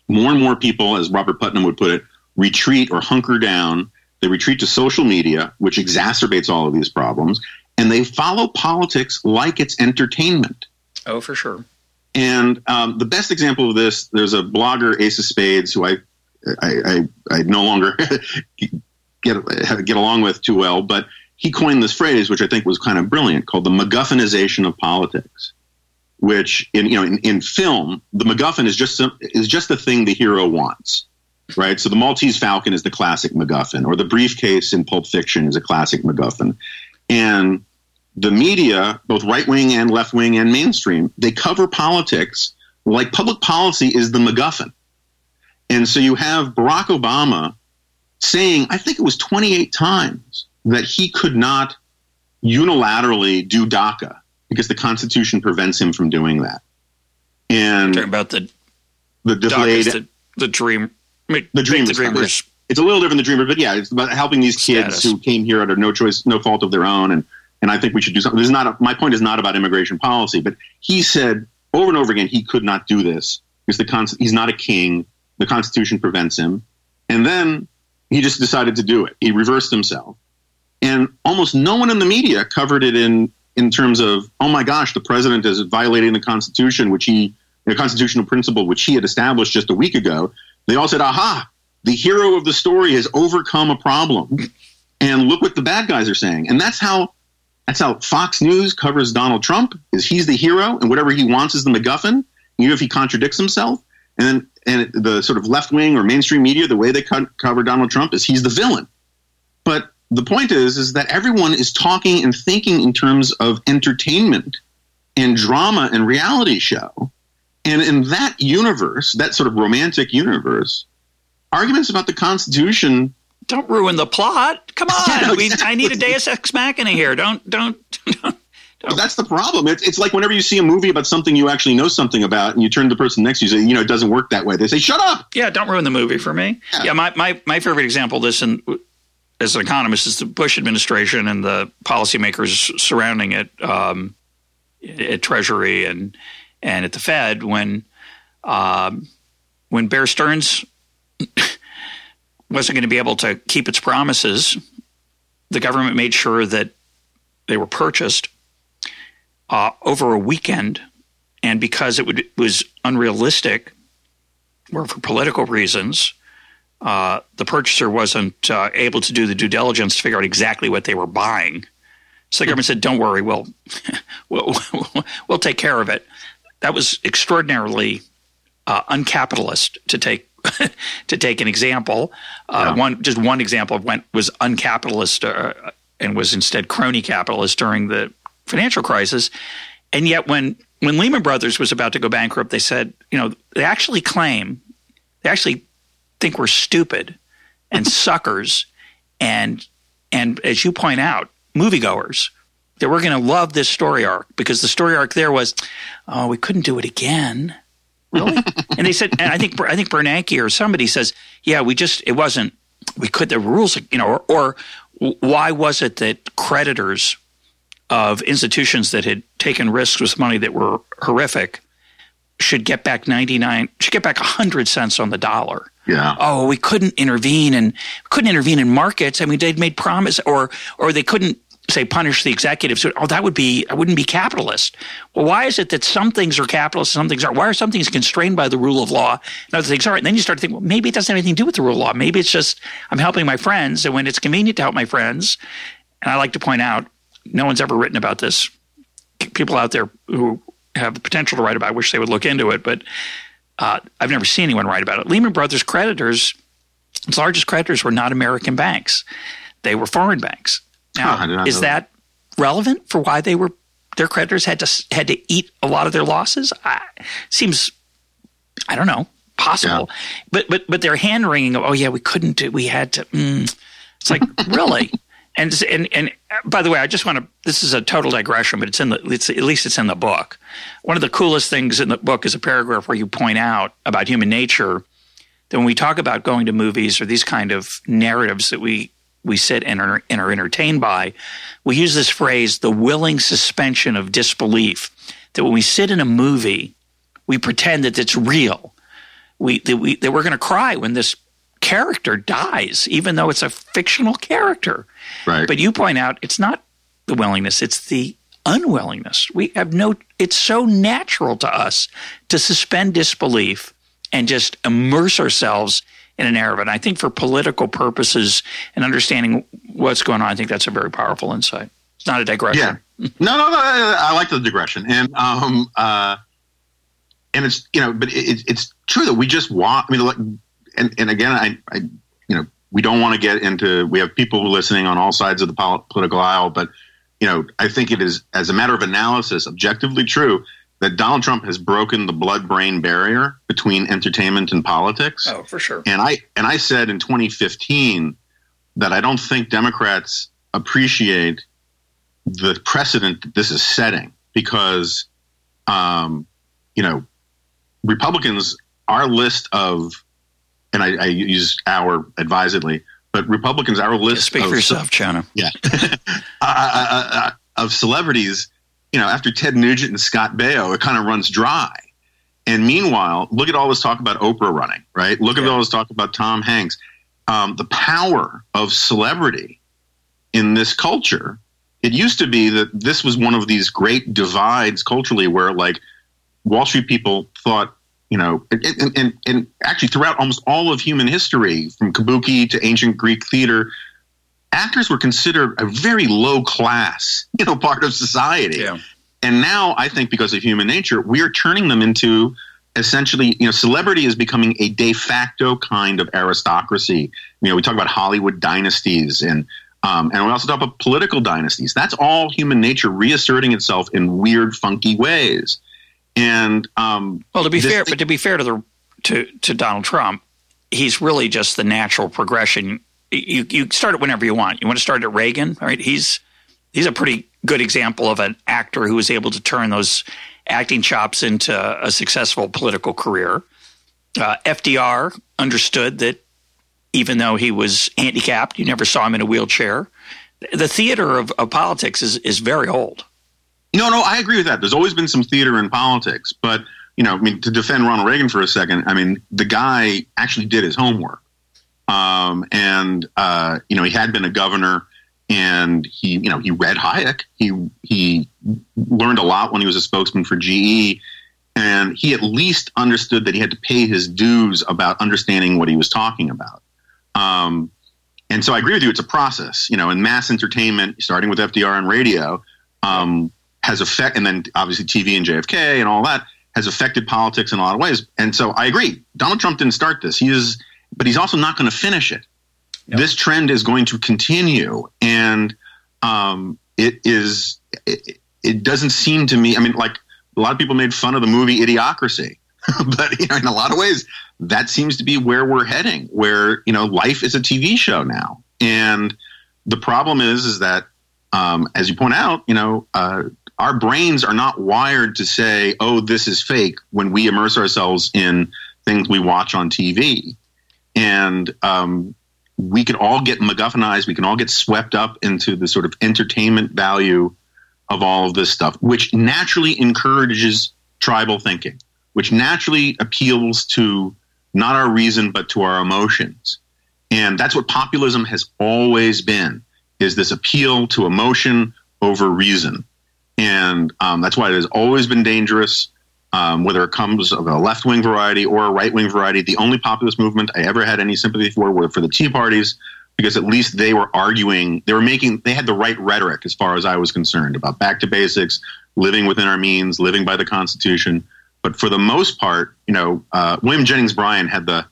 more and more people, as Robert Putnam would put it, retreat or hunker down they retreat to social media, which exacerbates all of these problems, and they follow politics like it's entertainment. Oh, for sure. And um, the best example of this, there's a blogger, Ace of Spades, who I, I, I, I no longer get get along with too well, but he coined this phrase, which I think was kind of brilliant, called the MacGuffinization of politics. Which in you know in, in film, the MacGuffin is just some, is just the thing the hero wants right? So the Maltese Falcon is the classic MacGuffin, or the briefcase in Pulp Fiction is a classic MacGuffin. And the media, both right wing and left wing and mainstream, they cover politics like public policy is the MacGuffin. And so you have Barack Obama saying, I think it was 28 times, that he could not unilaterally do DACA because the Constitution prevents him from doing that. And talking about the the delayed the, the dream the Dreamers. The Dreamers. It's a little different than the Dreamer, but yeah, it's about helping these kids Status. who came here under no choice, no fault of their own, and and I think we should do something. This is not a, my point is not about immigration policy, but he said over and over again he could not do this because the con- he's not a king. The Constitution prevents him, and then he just decided to do it. He reversed himself, and almost no one in the media covered it in in terms of oh my gosh, the president is violating the Constitution, which he the constitutional principle which he had established just a week ago. They all said, aha, the hero of the story has overcome a problem. And look what the bad guys are saying. And that's how that's how Fox News covers Donald Trump is he's the hero and whatever he wants is the MacGuffin, even if he contradicts himself. And and the sort of left wing or mainstream media, the way they co- cover Donald Trump is he's the villain. But the point is, is that everyone is talking and thinking in terms of entertainment and drama and reality show. And in that universe, that sort of romantic universe, arguments about the Constitution don't ruin the plot. Come on, yeah, exactly. we, I need a Deus ex machina here. Don't don't. don't. That's the problem. It's, it's like whenever you see a movie about something you actually know something about, and you turn to the person next to you, say, you know, it doesn't work that way. They say, "Shut up." Yeah, don't ruin the movie for me. Yeah, yeah my, my my favorite example of this, and as an economist, is the Bush administration and the policymakers surrounding it um, at Treasury and and at the Fed when um, when Bear Stearns wasn't going to be able to keep its promises, the government made sure that they were purchased uh, over a weekend, and because it, would, was unrealistic, or for political reasons, uh, the purchaser wasn't uh, able to do the due diligence to figure out exactly what they were buying. So the government said, "Don't worry, we'll we'll, we'll take care of it." That was extraordinarily uh, uncapitalist to take to take an example. Uh, yeah. One just one example of when was uncapitalist uh, and was instead crony capitalist during the financial crisis. And yet, when when Lehman Brothers was about to go bankrupt, they said, you know, they actually claim they actually think we're stupid and suckers, and and as you point out, moviegoers that we're going to love this story arc because the story arc there was, oh, we couldn't do it again. Really? and they said, and I think I think Bernanke or somebody says, yeah, we just it wasn't we could the rules, you know, or, or why was it that creditors of institutions that had taken risks with money that were horrific should get back 99 should get back 100 cents on the dollar yeah. Oh, we couldn't intervene and couldn't intervene in markets. I mean, they'd made promise, or or they couldn't say punish the executives. Oh, that would be I wouldn't be capitalist. Well, why is it that some things are capitalist, some things aren't? Why are some things constrained by the rule of law, and other things aren't? And then you start to think, well, maybe it doesn't have anything to do with the rule of law. Maybe it's just I'm helping my friends, and when it's convenient to help my friends, and I like to point out, no one's ever written about this. People out there who have the potential to write about it wish they would look into it, but uh, I've never seen anyone write about it. Lehman Brothers creditors, its largest creditors were not American banks; they were foreign banks. Now, Huh, I did not is know that relevant for why they were their creditors had to had to eat a lot of their losses? I, seems, I don't know, possible. But but but their hand wringing oh yeah we couldn't do we had to. Mm. It's like really. And, and and by the way, I just want to. This is a total digression, but it's in the. It's, at least it's in the book. One of the coolest things in the book is a paragraph where you point out about human nature that when we talk about going to movies or these kind of narratives that we we sit and are, and are entertained by, we use this phrase, the willing suspension of disbelief. That when we sit in a movie, we pretend that it's real. We that, we, that we're going to cry when this character dies, even though it's a fictional character. Right. But you point out it's not the willingness, it's the unwillingness. We have no, it's so natural to us to suspend disbelief and just immerse ourselves in a narrative. And I think for political purposes and understanding what's going on, I think that's a very powerful insight. It's not a digression. Yeah. No, no, no. I like the digression, and um, uh, and it's you know, but it, it's true that we just want. I mean, like, and and again, I, I you know, we don't want to get into. We have people listening on all sides of the political aisle, but you know, I think it is as a matter of analysis, objectively true that Donald Trump has broken the blood-brain barrier between entertainment and politics. Oh, for sure. And I and I said in 2015 that I don't think Democrats appreciate the precedent that this is setting because, um, you know, Republicans, our list of, and I, I use our advisedly, but Republicans, our list Speak of, for yourself, China. yeah, uh, uh, uh, of celebrities, you know, after Ted Nugent and Scott Baio, it kind of runs dry. And meanwhile, look at all this talk about Oprah running, right? Look at all this talk about Tom Hanks. Um, the power of celebrity in this culture. It used to be that this was one of these great divides culturally where, like, Wall Street people thought, you know, and, and, and actually throughout almost all of human history, from kabuki to ancient Greek theater, actors were considered a very low class, you know, part of society. Yeah. And now I think because of human nature, we are turning them into essentially, you know, celebrity is becoming a de facto kind of aristocracy. You know, we talk about Hollywood dynasties and um, and we also talk about political dynasties. That's all human nature reasserting itself in weird, funky ways. And um, Well, to be fair, thing- but to be fair to the to to Donald Trump, he's really just the natural progression. You you start it whenever you want. You want to start at Reagan, right? He's he's a pretty good example of an actor who was able to turn those acting chops into a successful political career. Uh, FDR understood that even though he was handicapped, you never saw him in a wheelchair. The theater of, of politics is is very old. No, no, I agree with that. There's always been some theater in politics, but you know, I mean, to defend Ronald Reagan for a second, I mean, the guy actually did his homework, um, and uh, you know, he had been a governor, and he, you know, he read Hayek. He he learned a lot when he was a spokesman for GE, and he at least understood that he had to pay his dues about understanding what he was talking about. Um, and so I agree with you. It's a process, you know, in mass entertainment, starting with FDR and radio, um, has affect, and then obviously TV and JFK and all that has affected politics in a lot of ways. And so I agree. Donald Trump didn't start this. He is, but he's also not going to finish it. This trend is going to continue, and um, it is. It, it doesn't seem to me. I mean, like a lot of people made fun of the movie Idiocracy, but you know, in a lot of ways, that seems to be where we're heading. Where you know, life is a TV show now, and the problem is, is that um, as you point out, you know, uh, our brains are not wired to say, "Oh, this is fake" when we immerse ourselves in things we watch on TV, and um, we can all get MacGuffinized. We can all get swept up into the sort of entertainment value of all of this stuff, which naturally encourages tribal thinking, which naturally appeals to not our reason but to our emotions, and that's what populism has always been: is this appeal to emotion over reason and um, that's why it has always been dangerous. Um, whether it comes of a left wing variety or a right wing variety, the only populist movement I ever had any sympathy for were for the Tea Parties, because at least they were arguing, they were making, they had the right rhetoric as far as I was concerned about back to basics, living within our means, living by the Constitution. But for the most part, you know, uh, William Jennings Bryan had the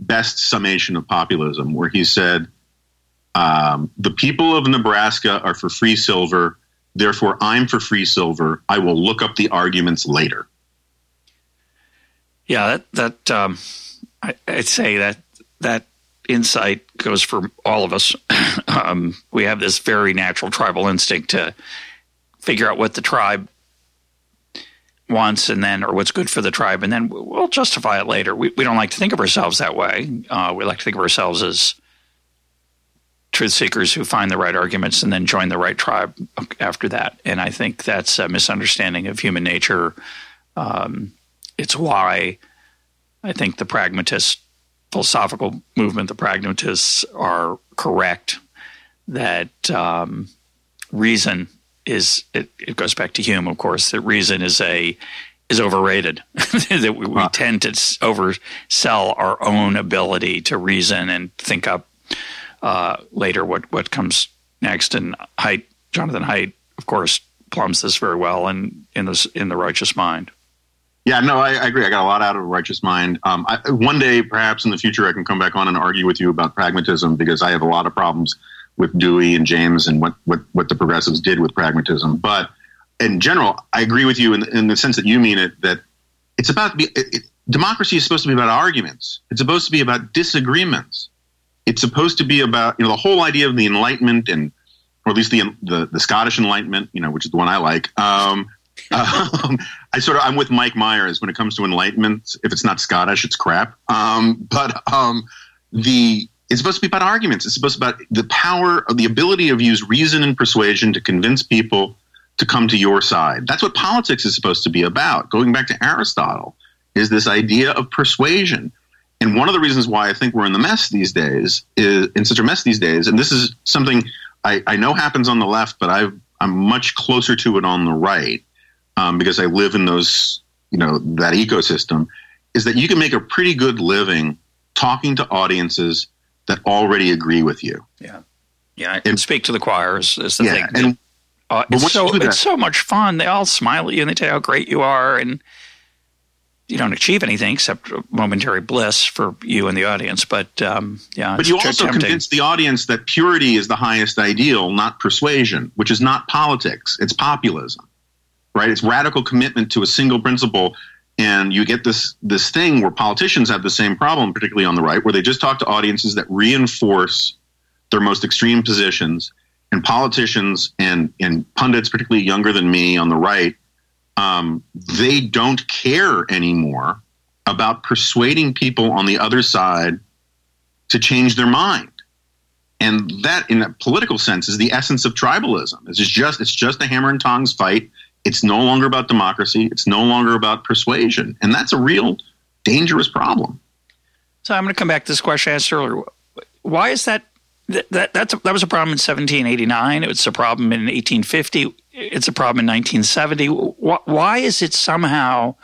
best summation of populism, where he said, um, "The people of Nebraska are for free silver, therefore I'm for free silver. I will look up the arguments later." Yeah, that that um, I, would say that that insight goes for all of us. um, we have this very natural tribal instinct to figure out what the tribe wants and then or what's good for the tribe and then we'll justify it later. We, we don't like to think of ourselves that way. Uh, we like to think of ourselves as truth seekers who find the right arguments and then join the right tribe after that. And i think that's a misunderstanding of human nature. Um, it's why i think the pragmatist philosophical movement, the pragmatists are correct that um, reason is it, it, goes back to Hume, of course, that reason is a is overrated. that we, we tend to oversell our own ability to reason and think up uh, later what what comes next. And Haidt, Jonathan Haidt, of course, plumbs this very well in in this in the Righteous Mind. Yeah, no, I, I, agree. I got a lot out of a Righteous Mind. Um, I, one day, perhaps in the future, I can come back on and argue with you about pragmatism because I have a lot of problems with Dewey and James and what, what, what the progressives did with pragmatism. But in general, I agree with you in, in the sense that you mean it, that it's about be, it, it, democracy is supposed to be about arguments. It's supposed to be about disagreements. It's supposed to be about, you know, the whole idea of the Enlightenment and, or at least the, the, the Scottish Enlightenment, you know, which is the one I like, um, um, I sort of I'm with Mike Myers when it comes to enlightenment. If it's not Scottish, it's crap. Um, but um, the it's supposed to be about arguments. It's supposed to be about the power of the ability of use reason and persuasion to convince people to come to your side. That's what politics is supposed to be about. Going back to Aristotle, is this idea of persuasion. And one of the reasons why I think we're in the mess these days is in such a mess these days, and this is something I, I know happens on the left, but i am much closer to it on the right, um, because I live in those, you know, that ecosystem, is that you can make a pretty good living talking to audiences that already agree with you. Yeah, yeah. And speak to the choirs is the yeah, thing. And, uh, it's so it's so much fun. They all smile at you and they tell you how great you are, and you don't achieve anything except momentary bliss for you and the audience. But um, yeah, but you also tempting. convince the audience that purity is the highest ideal, not persuasion, which is not politics; it's populism right? It's radical commitment to a single principle. And you get this this thing where politicians have the same problem, particularly on the right, where they just talk to audiences that reinforce their most extreme positions. And politicians and, and pundits, particularly younger than me on the right, um, they don't care anymore about persuading people on the other side to change their mind. And that, in a political sense, is the essence of tribalism. It's just it's just a hammer and tongs fight it's no longer about democracy. It's no longer about persuasion. And that's a real dangerous problem. So I'm going to come back to this question I asked earlier. Why is that? That, that, that's a, that was a problem in 1789. It was a problem in 1850. It's a problem in 1970. Why, why is it somehow,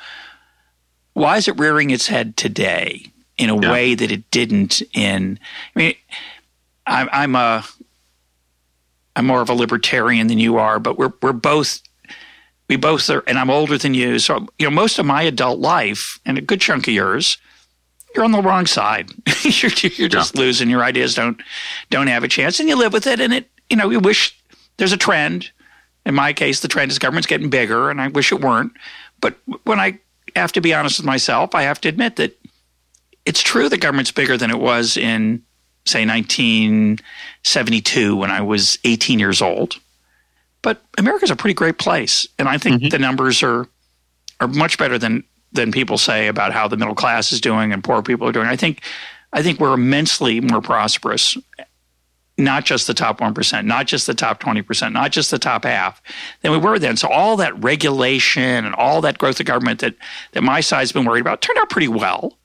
why is it rearing its head today in a yeah. way that it didn't in, I mean, I'm, I'm a, I'm more of a libertarian than you are, but we're, we're both we both are, and I'm older than you. So, you know, most of my adult life and a good chunk of yours, you're on the wrong side. you're, you're just yeah. losing. Your ideas don't don't have a chance, and you live with it. And it, you know, you wish there's a trend. In my case, the trend is government's getting bigger, and I wish it weren't. But when I have to be honest with myself, I have to admit that it's true that government's bigger than it was in, say, 1972 when I was 18 years old. But America's a pretty great place, and I think mm-hmm. the numbers are are much better than than people say about how the middle class is doing and poor people are doing. I think I think we're immensely more prosperous. Not just the top 1%, not just the top 20%, not just the top half than we were then. So all that regulation and all that growth of government that, that my side's been worried about turned out pretty well.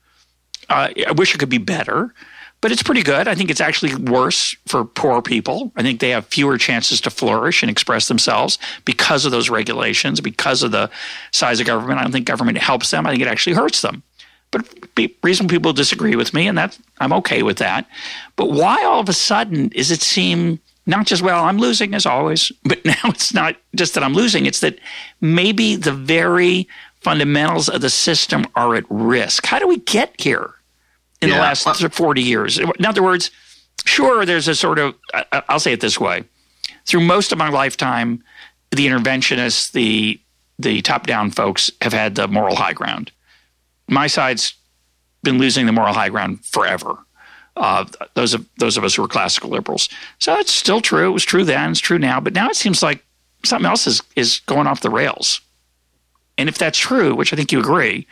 Uh, I wish it could be better but it's pretty good. I think it's actually worse for poor people. I think they have fewer chances to flourish and express themselves because of those regulations, because of the size of government. I don't think government helps them. I think it actually hurts them. but reasonable people disagree with me, and that I'm okay with that. But why all of a sudden does it seem not just well I'm losing as always, but now it's not just that I'm losing; it's that maybe the very fundamentals of the system are at risk. How do we get here in yeah. the last 40 years? In other words, sure, there's a sort of I'll say it this way: through most of my lifetime, the interventionists, the the top down folks have had the moral high ground. My side's been losing the moral high ground forever. Uh, those of those of us who are classical liberals. So it's still true. It was true then. It's true now. But now it seems like something else is is going off the rails. And if that's true, which I think you agree,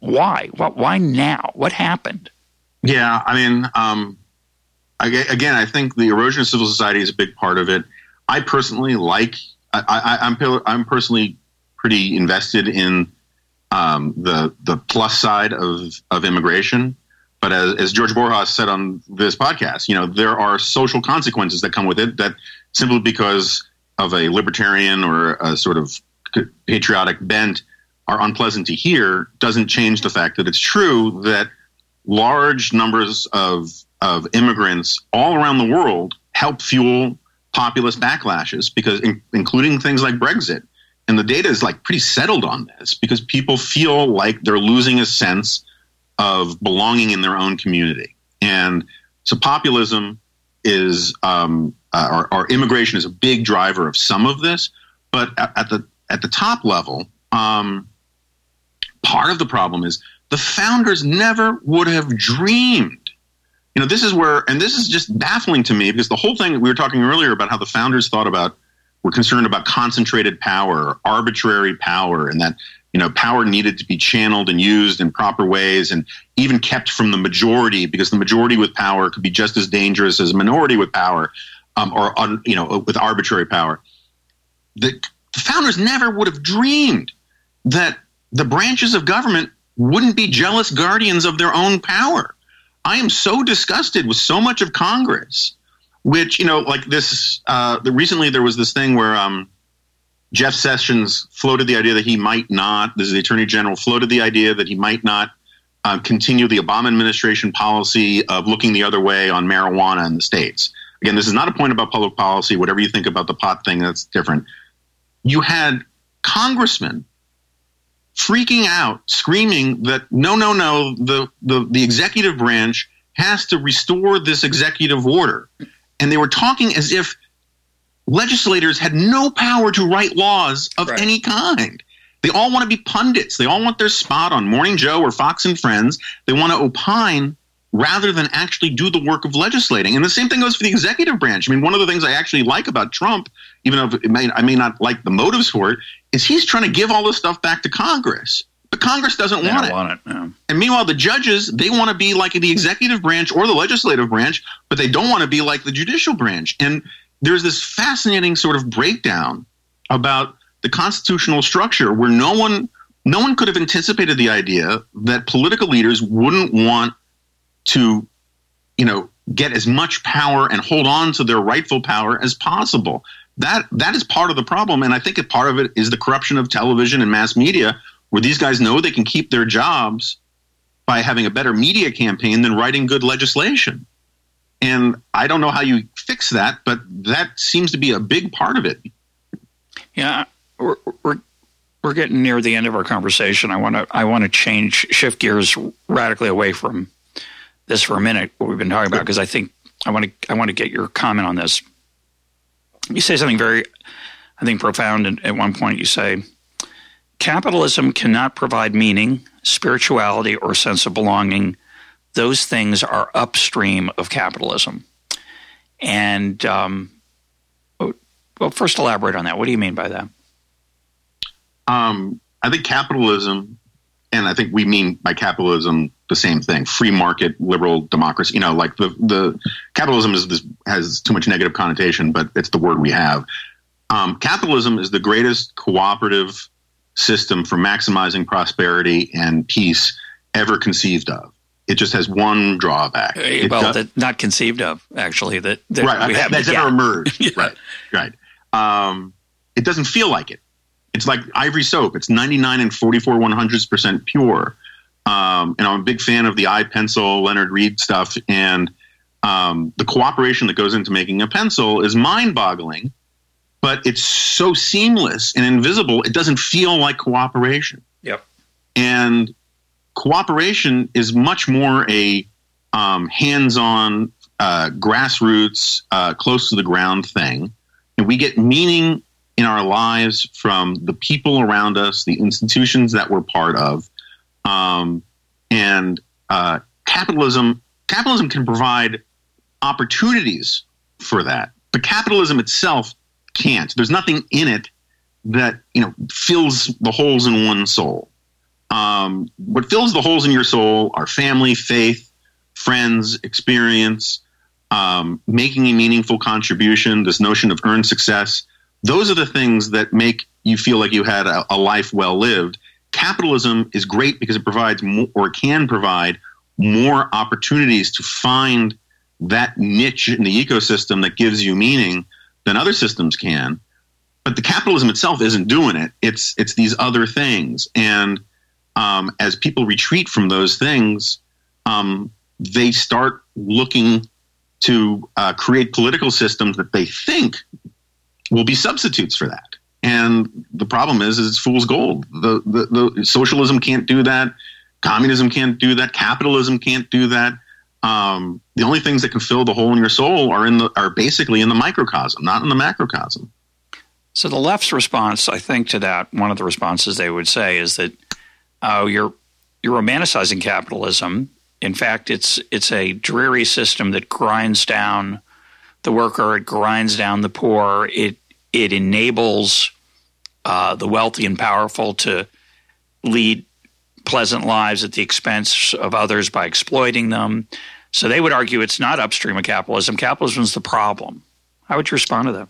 why? What? Why now? What happened? Yeah, I mean, um, again, I think the erosion of civil society is a big part of it. I personally like. I, I, I'm I'm personally pretty invested in um, the the plus side of of immigration. But as, as George Borjas said on this podcast, you know there are social consequences that come with it that simply because of a libertarian or a sort of patriotic bent are unpleasant to hear doesn't change the fact that it's true that large numbers of of immigrants all around the world help fuel populist backlashes because in, including things like Brexit and the data is like pretty settled on this because people feel like they're losing a sense of belonging in their own community. And so populism is, um, uh, or, or, immigration is a big driver of some of this. But at, at the at the top level, um, part of the problem is the founders never would have dreamed. You know, this is where, and this is just baffling to me because the whole thing we were talking earlier about how the founders thought about were concerned about concentrated power, arbitrary power, and that you know power needed to be channeled and used in proper ways, and even kept from the majority because the majority with power could be just as dangerous as a minority with power, um, or you know with arbitrary power. The, the founders never would have dreamed that the branches of government wouldn't be jealous guardians of their own power. I am so disgusted with so much of Congress which you know, like this. Uh, the, recently, there was this thing where um, Jeff Sessions floated the idea that he might not. This is the Attorney General floated the idea that he might not uh, continue the Obama administration policy of looking the other way on marijuana in the states. Again, this is not a point about public policy. Whatever you think about the pot thing, that's different. You had congressmen freaking out, screaming that no, no, no, the, the, the executive branch has to restore this executive order and they were talking as if legislators had no power to write laws of right. any kind. They all want to be pundits. They all want their spot on Morning Joe or Fox and Friends. They want to opine rather than actually do the work of legislating. And the same thing goes for the executive branch. I mean, one of the things I actually like about Trump, even though may, I may not like the motives for it, is he's trying to give all this stuff back to Congress. But Congress doesn't want it. Want it no. And meanwhile, the judges they want to be like the executive branch or the legislative branch, but they don't want to be like the judicial branch. And there's this fascinating sort of breakdown about the constitutional structure where no one no one could have anticipated the idea that political leaders wouldn't want to, you know, get as much power and hold on to their rightful power as possible. That that is part of the problem, and I think a part of it is the corruption of television and mass media, where these guys know they can keep their jobs by having a better media campaign than writing good legislation. And I don't know how you fix that, but that seems to be a big part of it. Yeah, we're, we're, we're getting near the end of our conversation. I want to I want to change shift gears radically away from this for a minute. What we've been talking about because I think I want to I want to get your comment on this. You say something very, I think, profound. And at one point, you say Capitalism cannot provide meaning, spirituality, or sense of belonging. Those things are upstream of capitalism. And, um, well, first elaborate on that. What do you mean by that? Um, I think capitalism, and I think we mean by capitalism the same thing: free market, liberal democracy. You know, like the the capitalism is this, has too much negative connotation, but it's the word we have. Um, capitalism is the greatest cooperative system for maximizing prosperity and peace ever conceived of. It just has one drawback. well, does, not conceived of, actually. That, that right, we have, that's ever emerged. yeah. Right, right. Um, it doesn't feel like it. It's like ivory soap. It's 99 and 44 100 percent pure. Um, and I'm a big fan of the iPencil, Leonard Read stuff, and um, the cooperation that goes into making a pencil is mind-boggling. But it's so seamless and invisible; it doesn't feel like cooperation. Yep. And cooperation is much more a um, hands-on, uh, grassroots, uh, close to the ground thing, and we get meaning in our lives from the people around us, the institutions that we're part of, um, and uh, capitalism. Capitalism can provide opportunities for that, but capitalism itself can't. There's nothing in it that you know fills the holes in one's soul. Um, what fills the holes in your soul are family, faith, friends, experience, um, making a meaningful contribution. This notion of earned success. Those are the things that make you feel like you had a, a life well lived. Capitalism is great because it provides more, or can provide more opportunities to find that niche in the ecosystem that gives you meaning than other systems can. But the capitalism itself isn't doing it. It's it's these other things, and um, as people retreat from those things, um, they start looking to uh, create political systems that they think will be substitutes for that. And the problem is, is it's fool's gold. The, the, the socialism can't do that. Communism can't do that. Capitalism can't do that. Um, the only things that can fill the hole in your soul are in the are basically in the microcosm, not in the macrocosm. So the left's response, I think, to that, one of the responses they would say is that oh, you're you're romanticizing capitalism. In fact, it's it's a dreary system that grinds down the worker, it grinds down the poor, it it enables uh, the wealthy and powerful to lead pleasant lives at the expense of others by exploiting them. So they would argue it's not upstream of capitalism. Capitalism is the problem. How would you respond to that?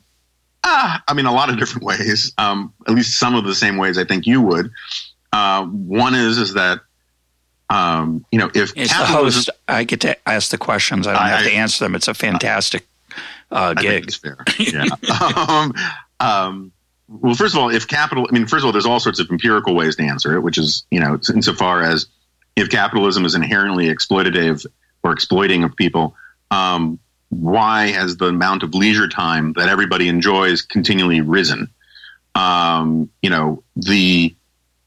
Ah, I mean, a lot of different ways. Um, at least some of the same ways I think you would. Uh, one is is that um, you know if it's the host, I get to ask the questions. I don't I, have to answer them. It's a fantastic uh, gig. it's fair. Yeah. um, um, well, first of all, if capital, I mean, first of all, there's all sorts of empirical ways to answer it, which is you know insofar as if capitalism is inherently exploitative or exploiting of people, um, why has the amount of leisure time that everybody enjoys continually risen? Um, you know, the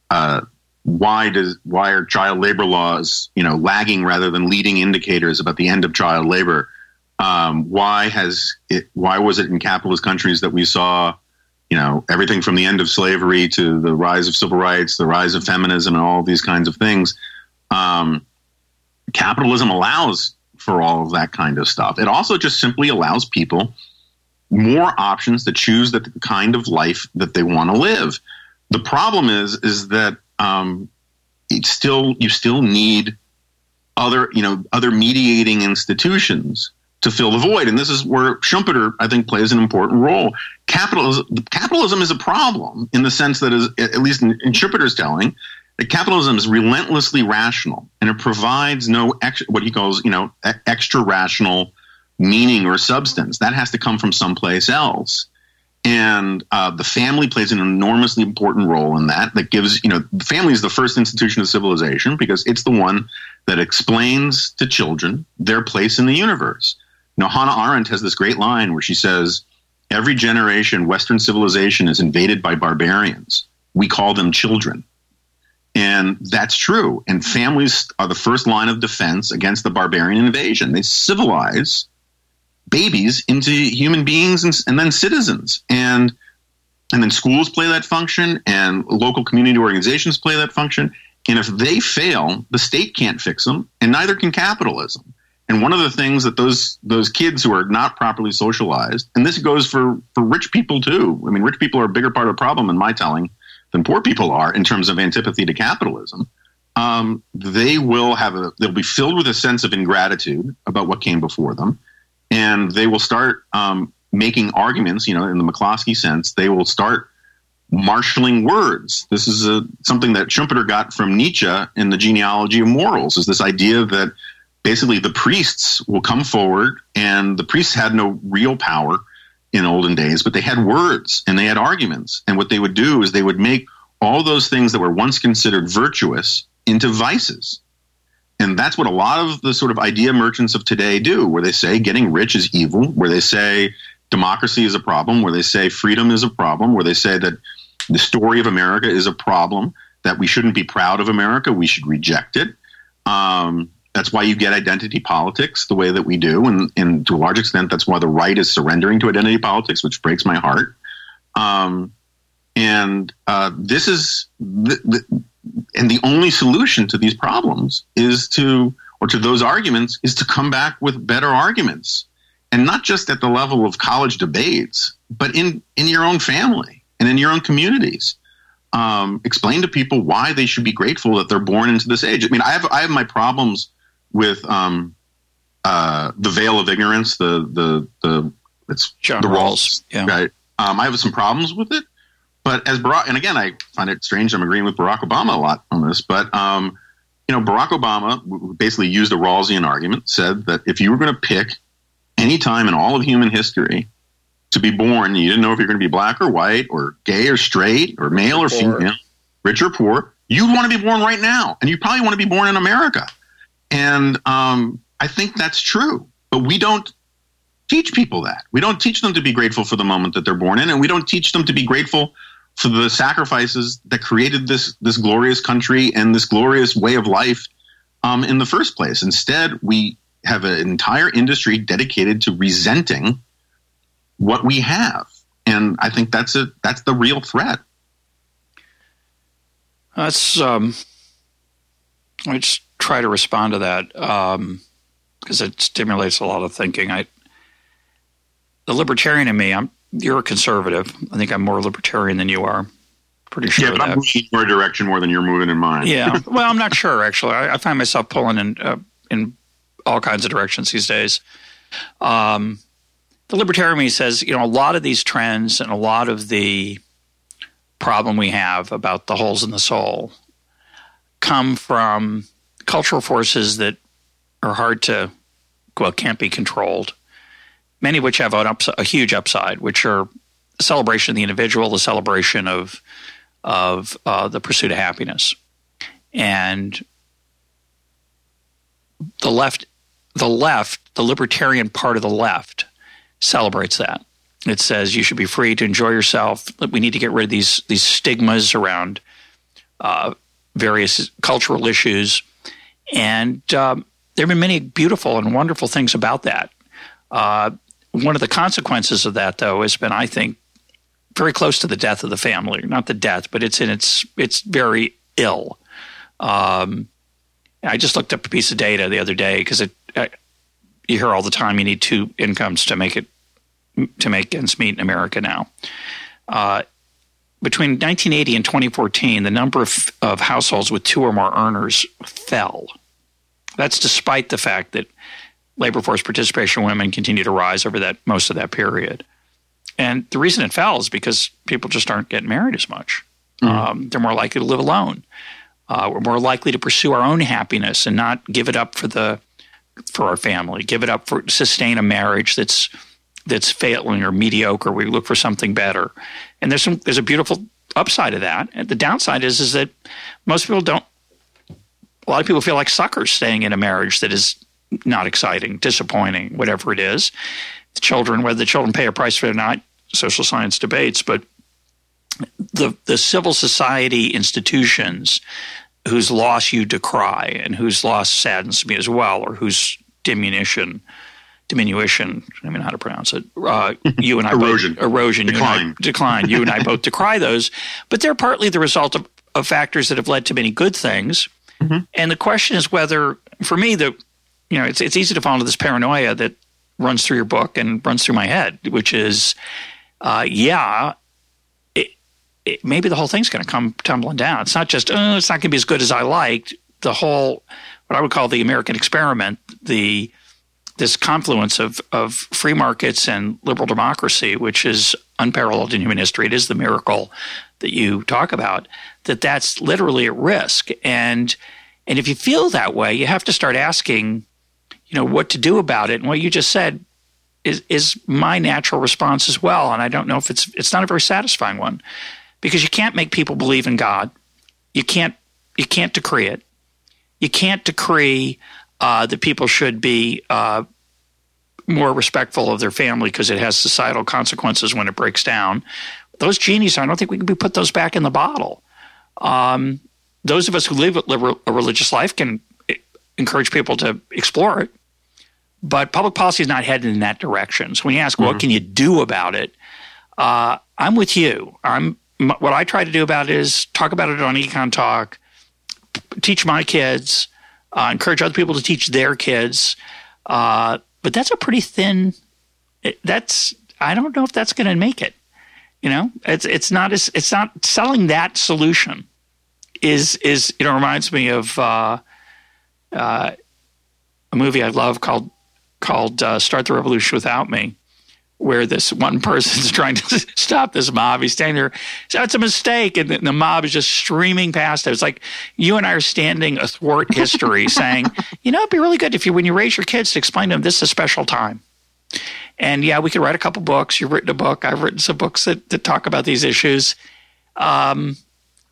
uh, why does why are child labor laws you know lagging rather than leading indicators about the end of child labor? Um, why has it? Why was it in capitalist countries that we saw you know everything from the end of slavery to the rise of civil rights, the rise of feminism, and all these kinds of things? Um, capitalism allows for all of that kind of stuff. It also just simply allows people more options to choose the kind of life that they want to live. The problem is is that um, still you still need other you know other mediating institutions to fill the void, and this is where Schumpeter I think plays an important role. Capitalism capitalism is a problem in the sense that is at least in, in Schumpeter's telling that capitalism is relentlessly rational and it provides no ex, what he calls you know extra rational meaning or substance. That has to come from someplace else. And uh, the family plays an enormously important role in that that gives you know the family is the first institution of civilization because it's the one that explains to children their place in the universe you know hannah arendt has this great line where she says every generation western civilization is invaded by barbarians we call them children and that's true and families are the first line of defense against the barbarian invasion they civilize babies into human beings and, and then citizens. And and then schools play that function and local community organizations play that function. And if they fail, the state can't fix them, and neither can capitalism. And one of the things that those those kids who are not properly socialized, and this goes for for rich people too. I mean, rich people are a bigger part of the problem in my telling than poor people are in terms of antipathy to capitalism. Um, they will have a they'll be filled with a sense of ingratitude about what came before them and they will start um, making arguments. You know, in the McCloskey sense, they will start marshaling words. This is a, something that Schumpeter got from Nietzsche in the genealogy of morals. Is this idea that basically the priests will come forward, and the priests had no real power in olden days, but they had words and they had arguments. And what they would do is they would make all those things that were once considered virtuous into vices. And that's what a lot of the sort of idea merchants of today do, where they say getting rich is evil, where they say democracy is a problem, where they say freedom is a problem, where they say that the story of America is a problem, that we shouldn't be proud of America, we should reject it. Um, that's why you get identity politics the way that we do, and, and, to a large extent, that's why the right is surrendering to identity politics, which breaks my heart. Um, and uh, this is the, the, and the only solution to these problems is to, or to those arguments, is to come back with better arguments, and not just at the level of college debates, but in in your own family and in your own communities. Um, explain to people why they should be grateful that they're born into this age. I mean, I have I have my problems with um, uh, the veil of ignorance, the the the it's John the Rawls, yeah. right? Um, I have some problems with it, but as Barack, and again, I find it strange. I'm agreeing with Barack Obama a lot on this, but um, you know, Barack Obama basically used a Rawlsian argument, said that if you were going to pick any time in all of human history to be born, you didn't know if you're going to be black or white or gay or straight or male or, or female, rich or poor, you'd want to be born right now, and you probably want to be born in America. And um, I think that's true. But we don't teach people that. We don't teach them to be grateful for the moment that they're born in, and we don't teach them to be grateful for the sacrifices that created this this glorious country and this glorious way of life um, in the first place. Instead, we have an entire industry dedicated to resenting what we have, and I think that's a that's the real threat. That's um, I just try to respond to that because um, it stimulates a lot of thinking. I, the libertarian in me, I'm you're a conservative. I think I'm more libertarian than you are. Pretty sure. Yeah, but I'm moving in your direction more than you're moving in mine. yeah. Well, I'm not sure actually. I, I find myself pulling in uh, in all kinds of directions these days. Um, the libertarian me says, you know, a lot of these trends and a lot of the problem we have about the holes in the soul come from cultural forces that are hard to, well, can't be controlled. Many of which have an ups- a huge upside, which are the celebration of the individual, the celebration of of uh, the pursuit of happiness, and the left, the left, the libertarian part of the left celebrates that. It says you should be free to enjoy yourself. We need to get rid of these these stigmas around uh, various cultural issues and um, there have been many beautiful and wonderful things about that. Uh, one of the consequences of that, though, has been, I think, very close to the death of the family. Not the death, but it's in its it's very ill. Um, I just looked up a piece of data the other day because it uh, you hear all the time you need two incomes to make it to make ends meet in America now. Uh, between 1980 and 2014, the number of, of households with two or more earners fell. That's despite the fact that labor force participation women continue to rise over that most of that period. And the reason it fell is because people just aren't getting married as much. Mm-hmm. Um, they're more likely to live alone. Uh, we're more likely to pursue our own happiness and not give it up for the for our family. Give it up for sustain a marriage that's that's failing or mediocre. We look for something better. And there's some there's a beautiful upside of that. And the downside is is that most people don't a lot of people feel like suckers staying in a marriage that is not exciting, disappointing, whatever it is. The children, whether the children pay a price for it or not, social science debates, but the the civil society institutions whose loss you decry and whose loss saddens me as well, or whose diminution diminution. I mean, how to pronounce it? Uh, you and I erosion, both, erosion, decline, you decline. You and I both decry those, but they're partly the result of, of factors that have led to many good things. Mm-hmm. And the question is whether, for me, the you know, it's it's easy to fall into this paranoia that runs through your book and runs through my head, which is, uh, yeah, it, it, maybe the whole thing's going to come tumbling down. It's not just, oh, it's not going to be as good as I liked. The whole, what I would call the American experiment, the this confluence of, of free markets and liberal democracy, which is unparalleled in human history. It is the miracle that you talk about, that that's literally at risk. And, and if you feel that way, you have to start asking, you know, what to do about it. And what you just said is, is my natural response as well. And I don't know if it's, it's not a very satisfying one because you can't make people believe in God. You can't, you can't decree it. you can't decree uh, that people should be uh, more respectful of their family because it has societal consequences when it breaks down. Those genies, I don't think we can put those back in the bottle. Um, those of us who live a religious life can encourage people to explore it, but public policy is not headed in that direction. So when you ask, mm-hmm. what can you do about it? Uh, I'm with you. I'm what I try to do about it is talk about it on Econ Talk, teach my kids, uh, encourage other people to teach their kids. Uh, but that's a pretty thin. That's I don't know if that's going to make it. You know, it's it's not as it's not selling that solution. Is is you know reminds me of uh, uh, a movie I love called called uh, "Start the Revolution Without Me." where this one person's trying to stop this mob. He's standing there. so it's a mistake. And the mob is just streaming past it. It's like you and I are standing athwart history saying, you know, it'd be really good if you, when you raise your kids, to explain to them this is a special time. And yeah, we could write a couple books. You've written a book. I've written some books that, that talk about these issues. Um,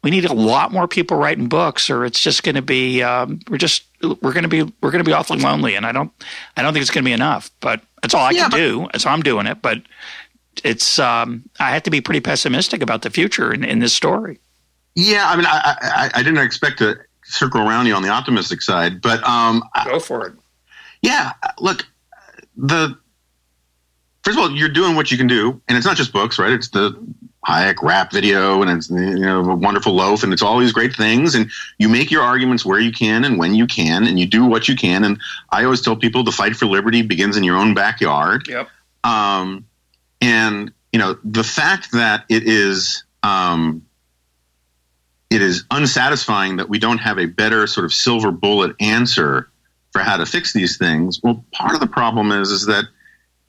we need a lot more people writing books, or it's just going to be um, we're just we're going to be we're going to be awfully lonely, and I don't I don't think it's going to be enough. But that's all I yeah, can but, do. That's how I'm doing it. But it's um, I have to be pretty pessimistic about the future in, in this story. Yeah, I mean, I, I, I, didn't expect to circle around you on the optimistic side, but um, go for it. Yeah, look, the first of all, you're doing what you can do, and it's not just books, right? It's the Hayek rap video, and it's you know a wonderful loaf, and it's all these great things, and you make your arguments where you can and when you can, and you do what you can. And I always tell people the fight for liberty begins in your own backyard. Yep. Um, and you know the fact that it is um, it is unsatisfying that we don't have a better sort of silver bullet answer for how to fix these things. Well, part of the problem is is that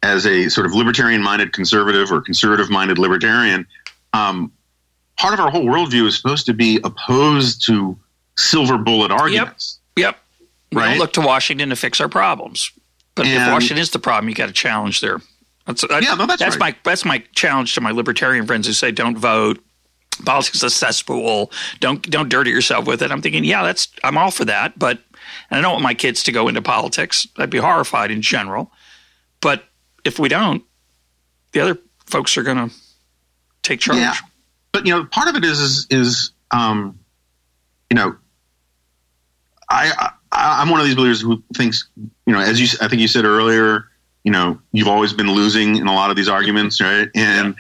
as a sort of libertarian minded conservative or conservative minded libertarian, um, part of our whole worldview is supposed to be opposed to silver bullet arguments. Yep. Yep. We right? don't look to Washington to fix our problems. But and, if Washington is the problem, you got to challenge there. That's, that, yeah, no, that's, that's right. my that's my challenge to my libertarian friends who say don't vote. Politics is a cesspool. Don't don't dirty yourself with it. I'm thinking, yeah, that's I'm all for that, but and I don't want my kids to go into politics. I'd be horrified in general. But if we don't, the other folks are going to take charge. Yeah. But you know, part of it is is, is um, you know, I, I am one of these believers who thinks you know, as you I think you said earlier, you know, you've always been losing in a lot of these arguments, right? And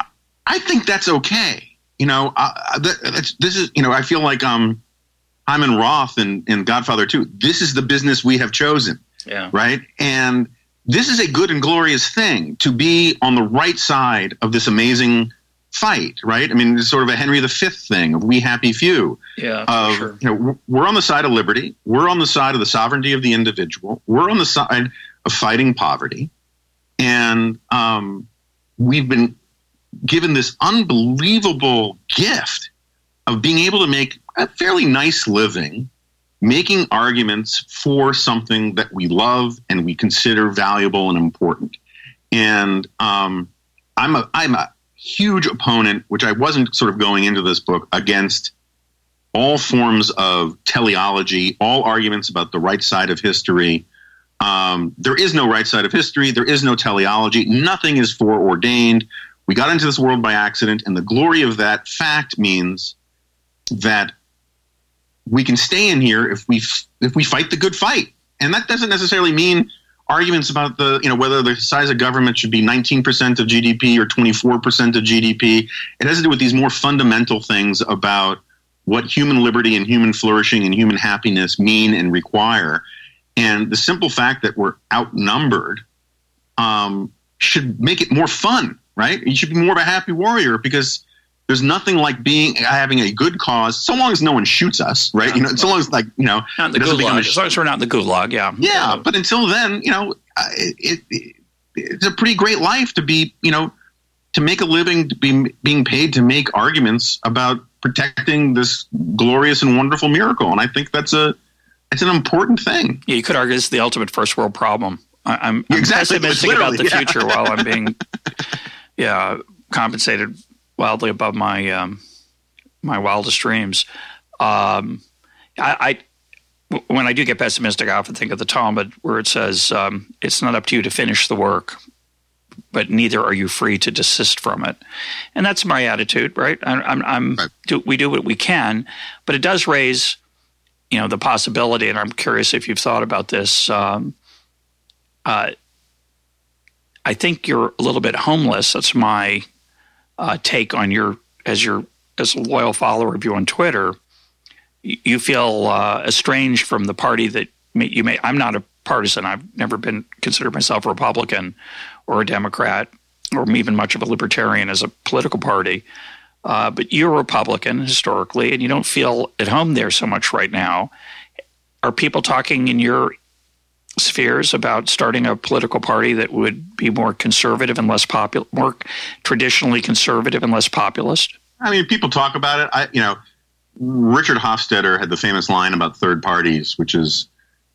yeah. I think that's okay. You know, uh, that, this is you know, I feel like um, Hyman Roth and in Godfather 2. This is the business we have chosen. Yeah. Right. And this is a good and glorious thing to be on the right side of this amazing fight, right? I mean, it's sort of a Henry V thing of we happy few. Yeah, of, sure. You know, we're on the side of liberty. We're on the side of the sovereignty of the individual. We're on the side of fighting poverty, and um, we've been given this unbelievable gift of being able to make a fairly nice living making arguments for something that we love and we consider valuable and important. And um, I'm a I'm a huge opponent, which I wasn't sort of going into this book against all forms of teleology, all arguments about the right side of history. Um, there is no right side of history. There is no teleology. Nothing is foreordained. We got into this world by accident, and the glory of that fact means that we can stay in here if we if we fight the good fight, and that doesn't necessarily mean arguments about the you know whether the size of government should be 19% of GDP or 24% of GDP. It has to do with these more fundamental things about what human liberty and human flourishing and human happiness mean and require. And the simple fact that we're outnumbered um, should make it more fun, right? You should be more of a happy warrior because there's nothing like being having a good cause, so long as no one shoots us, right? you know, so long as like you know, not in the gulag. as long as we're not in the gulag, yeah. Yeah, but until then, you know, it, it, it's a pretty great life to be, you know, to make a living, to be being paid to make arguments about protecting this glorious and wonderful miracle, and I think that's a it's an important thing. Yeah, you could argue it's the ultimate first world problem. I, am exactly, pessimistic about the yeah. future while I'm being, yeah, compensated wildly above my um, my wildest dreams. Um, I, when I do get pessimistic, I often think of the Talmud, where it says, um, "It's not up to you to finish the work, but neither are you free to desist from it." And that's my attitude, right? I, I'm, I'm right. do, we do what we can, but it does raise, you know, the possibility. And I'm curious if you've thought about this. Um, uh, I think you're a little bit homeless. That's my uh, take on your as your as a loyal follower of you on Twitter you feel uh, estranged from the party that you may. I'm not a partisan. I've never been considered myself a Republican or a Democrat or even much of a libertarian as a political party. Uh, but you're a Republican historically, and you don't feel at home there so much right now. Are people talking in your spheres about starting a political party that would be more conservative and less popular, more traditionally conservative and less populist? I mean, people talk about it. I, you know, Richard Hofstadter had the famous line about third parties, which is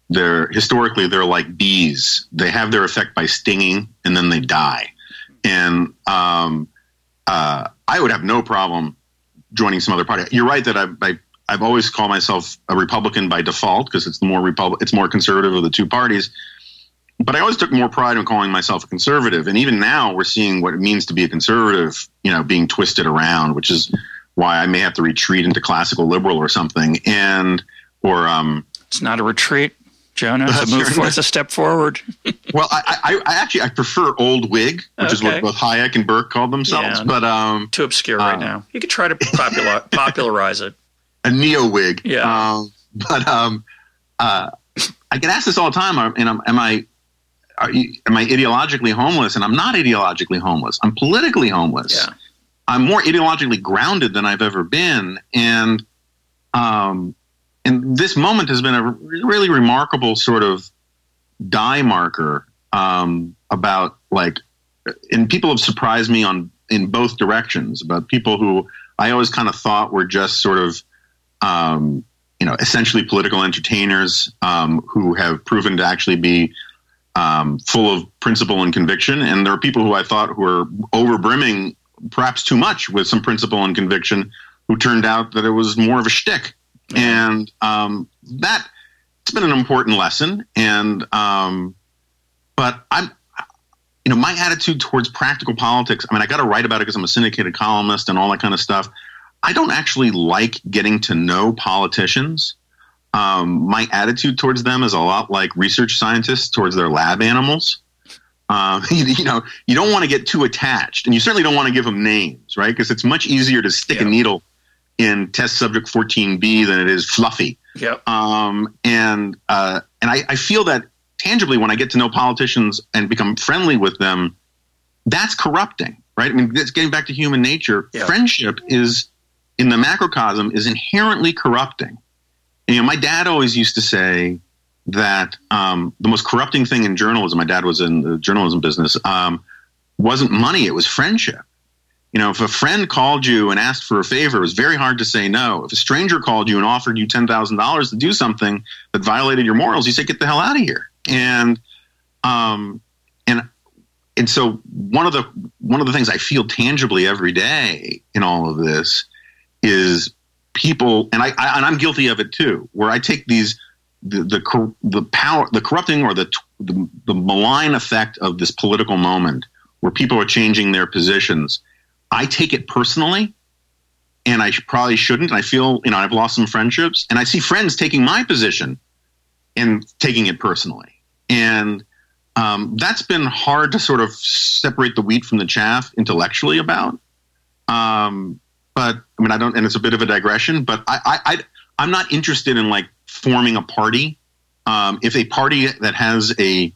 they're historically they're like bees. They have their effect by stinging and then they die. And um, uh, I would have no problem joining some other party. You're right that I, I I've always called myself a Republican by default because it's the more Republic, it's more conservative of the two parties. But I always took more pride in calling myself a conservative, and even now we're seeing what it means to be a conservative, you know, being twisted around, which is why I may have to retreat into classical liberal or something. And or um, it's not a retreat, Jonah. It's a move forward. It's a step forward. well, I, I, I, actually I prefer old Whig, which okay. is what both Hayek and Burke called themselves. Yeah, but um, too obscure right uh, now. You could try to popular, popularize it. A neo Whig. Yeah. Um, but um, uh, I get asked this all the time. And am, am I you, am I ideologically homeless? And I'm not ideologically homeless. I'm politically homeless. Yeah. I'm more ideologically grounded than I've ever been, and um, and this moment has been a really remarkable sort of dye marker um, about like, and people have surprised me on in both directions about people who I always kind of thought were just sort of, um, you know, essentially political entertainers um, who have proven to actually be um, full of principle and conviction. And there are people who I thought were overbrimming perhaps too much with some principle and conviction, who turned out that it was more of a shtick. Mm-hmm. And um, that it's been an important lesson. And um, but I'm, you know, my attitude towards practical politics. I mean, I got to write about it because I'm a syndicated columnist and all that kind of stuff. I don't actually like getting to know politicians. Um, my attitude towards them is a lot like research scientists towards their lab animals. You, you, know, you don't want to get too attached, and you certainly don't want to give them names, right? Because it's much easier to stick yeah. a needle in test subject 14b than it is fluffy. Yep. Um, and uh, and I, I feel that tangibly when I get to know politicians and become friendly with them, that's corrupting, right? I mean, it's getting back to human nature. Yep. Friendship is in the macrocosm is inherently corrupting. And, you know, my dad always used to say, that um, the most corrupting thing in journalism, my dad was in the journalism business, um, wasn't money, it was friendship. You know, if a friend called you and asked for a favor, it was very hard to say no. If a stranger called you and offered you $10,000 to do something that violated your morals, you say, get the hell out of here. And, um, and, and so one of the, one of the things I feel tangibly every day in all of this is people, and I, I and I'm guilty of it too, where I take these the the, the power, the corrupting or the, the the malign effect of this political moment, where people are changing their positions. I take it personally, and I probably shouldn't. I feel you know I've lost some friendships, and I see friends taking my position and taking it personally, and um, that's been hard to sort of separate the wheat from the chaff intellectually about. Um, but I mean, I don't, and it's a bit of a digression. But I, I, I I'm not interested in like forming a party. Um, if a party that has a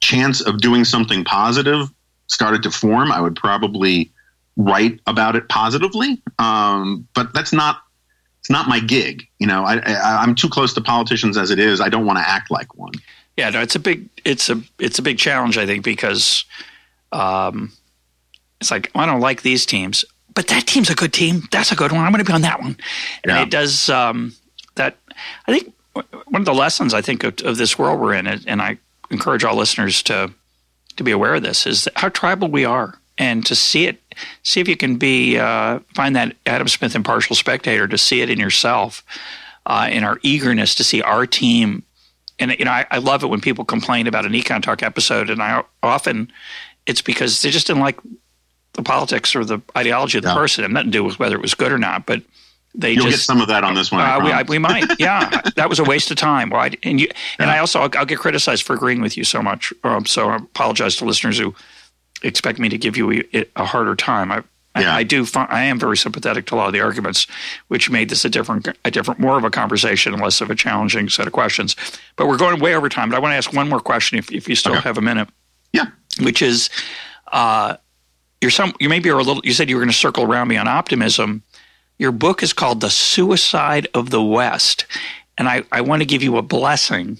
chance of doing something positive started to form, I would probably write about it positively. Um, but that's not it's not my gig. You know, I, I, I'm too close to politicians as it is. I don't want to act like one. Yeah, no, it's a big it's a it's a big challenge. I think because um, it's like I don't like these teams, but that team's a good team. That's a good one. I'm going to be on that one. And yeah. it does um, that I think one of the lessons I think of, of this world we're in, and I encourage all listeners to to be aware of this, is how tribal we are, and to see it, see if you can be uh, find that Adam Smith impartial spectator to see it in yourself. uh, and our eagerness to see our team. And you know, I, I love it when people complain about an Econ Talk episode, and I often it's because they just didn't like the politics or the ideology of the yeah. person. It had nothing to do with whether it was good or not, but they You'll just, get some of that on this one. Uh, we, I, we, might, yeah. that was a waste of time. Well, I, and you, yeah. and I also I'll, I'll, get criticized for agreeing with you so much. Um, so I apologize to listeners who expect me to give you a, a harder time. I, yeah. I, I, do. I am very sympathetic to a lot of the arguments, which made this a different, a different, more of a conversation and less of a challenging set of questions. But we're going way over time. But I want to ask one more question, if, if you still okay. have a minute. Yeah. Which is, uh, you're some. You maybe are a little. You said you were going to circle around me on optimism. Your book is called The Suicide of the West. And I, I want to give you a blessing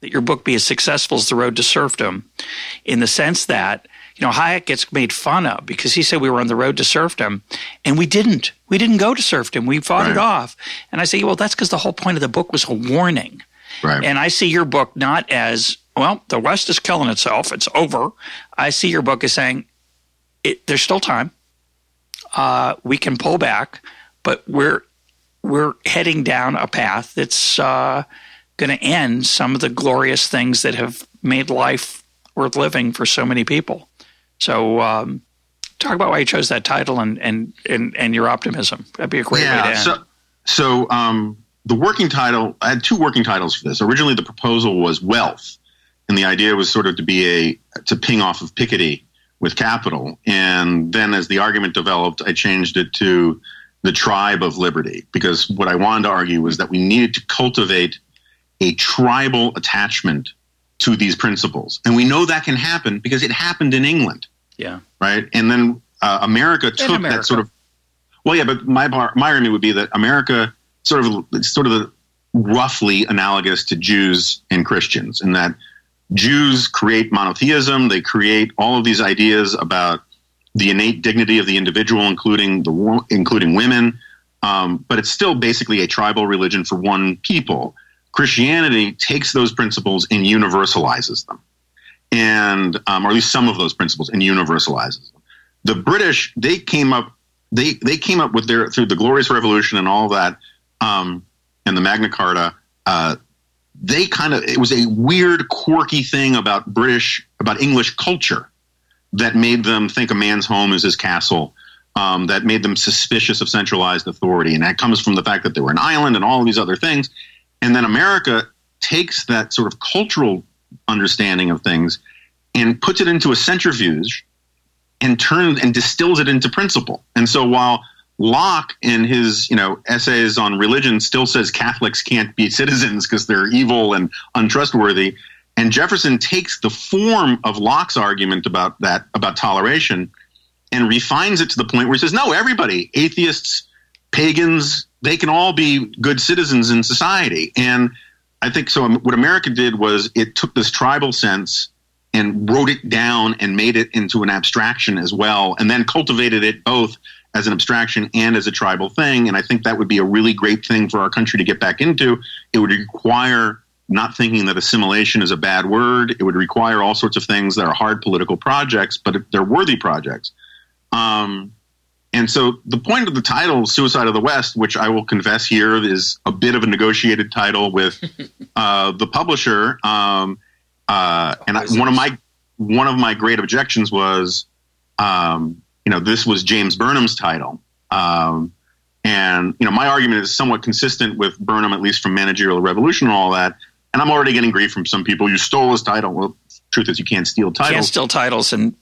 that your book be as successful as The Road to Serfdom in the sense that, you know, Hayek gets made fun of because he said we were on the road to serfdom and we didn't. We didn't go to serfdom. We fought right. it off. And I say, well, that's because the whole point of the book was a warning. Right. And I see your book not as, well, the West is killing itself. It's over. I see your book as saying, it, there's still time. Uh, we can pull back but we're we're heading down a path that's uh, going to end some of the glorious things that have made life worth living for so many people. So, um, talk about why you chose that title and and and, and your optimism. That'd be a great yeah, way to end. So, so um, the working title, I had two working titles for this. Originally, the proposal was wealth, and the idea was sort of to be a to ping off of Piketty with capital. And then, as the argument developed, I changed it to the tribe of liberty because what I wanted to argue was that we needed to cultivate a tribal attachment to these principles. And we know that can happen because it happened in England. Yeah. Right. And then uh, America took America. that sort of, well, yeah, but my, my argument would be that America sort of, sort of the, roughly analogous to Jews and Christians in that Jews create monotheism. They create all of these ideas about the innate dignity of the individual, including the including women. Um, but it's still basically a tribal religion for one people. Christianity takes those principles and universalizes them, and um, or at least some of those principles and universalizes them. The British they came up they they came up with their through the Glorious Revolution and all that um, and the Magna Carta. Uh, they kind of it was a weird, quirky thing about British about English culture that made them think a man's home is his castle. Um, that made them suspicious of centralized authority, and that comes from the fact that they were an island and all these other things. And then America takes that sort of cultural understanding of things and puts it into a centrifuge and turns and distills it into principle. And so while Locke in his you know essays on religion still says Catholics can't be citizens because they're evil and untrustworthy, and Jefferson takes the form of Locke's argument about that, about toleration, and refines it to the point where he says, no, everybody, atheists, pagans, they can all be good citizens in society. And I think so. Um, what America did was it took this tribal sense and wrote it down and made it into an abstraction as well, and then cultivated it both as an abstraction and as a tribal thing. And I think that would be a really great thing for our country to get back into. It would require not thinking that assimilation is a bad word. It would require all sorts of things that are hard political projects, but they're worthy projects. Um, and so the point of the title, Suicide of the West, which I will confess here is a bit of a negotiated title with uh, the publisher. Um, uh, and I, one of my one of my great objections was, um, you know, this was James Burnham's title. Um, and you know, my argument is somewhat consistent with Burnham, at least from Managerial Revolution and all that and I'm already getting grief from some people. You stole his title. Well, truth is, you can't steal titles. Can't steal titles, and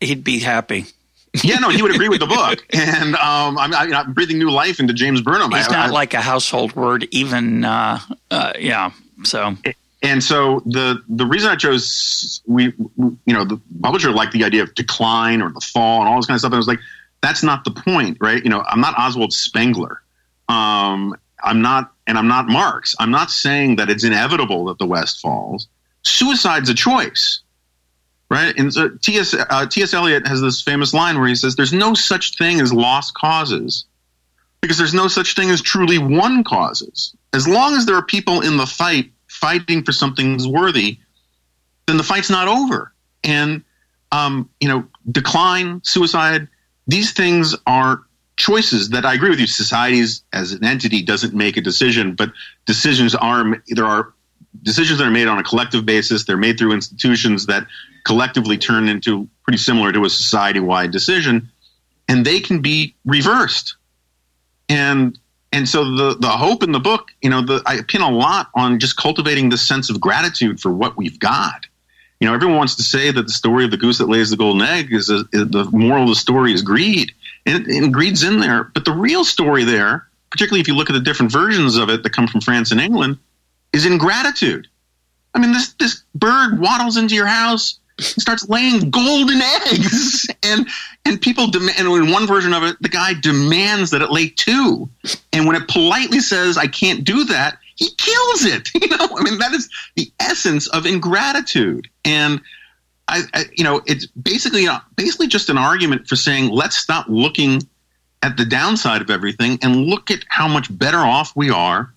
he'd be happy. yeah, no, he would agree with the book, and um, I'm, I'm, breathing new life into James Burnham. He's I, not I, like a household word, even. Uh, uh, yeah, so. And so the the reason I chose we you know the publisher liked the idea of decline or the fall and all this kind of stuff. And I was like, that's not the point, right? You know, I'm not Oswald Spengler. Um, I'm not, and I'm not Marx. I'm not saying that it's inevitable that the West falls. Suicide's a choice, right? And so T.S. Uh, T.S. Eliot has this famous line where he says, "There's no such thing as lost causes, because there's no such thing as truly won causes. As long as there are people in the fight fighting for something's worthy, then the fight's not over. And um, you know, decline, suicide, these things are choices that I agree with you. Societies as an entity doesn't make a decision, but decisions are there are decisions that are made on a collective basis. They're made through institutions that collectively turn into pretty similar to a society wide decision, and they can be reversed. And and so the the hope in the book, you know, the, I pin a lot on just cultivating this sense of gratitude for what we've got. You know, everyone wants to say that the story of the goose that lays the golden egg is, a, is the moral of the story is greed, and, and greed's in there. But the real story there, particularly if you look at the different versions of it that come from France and England, is ingratitude. I mean, this this bird waddles into your house starts laying golden eggs. And and people demand and in one version of it the guy demands that it lay two. And when it politely says i can't do that he kills it. You know i mean that is the essence of ingratitude. And i, I you know it's basically uh, basically just an argument for saying let's stop looking at the downside of everything and look at how much better off we are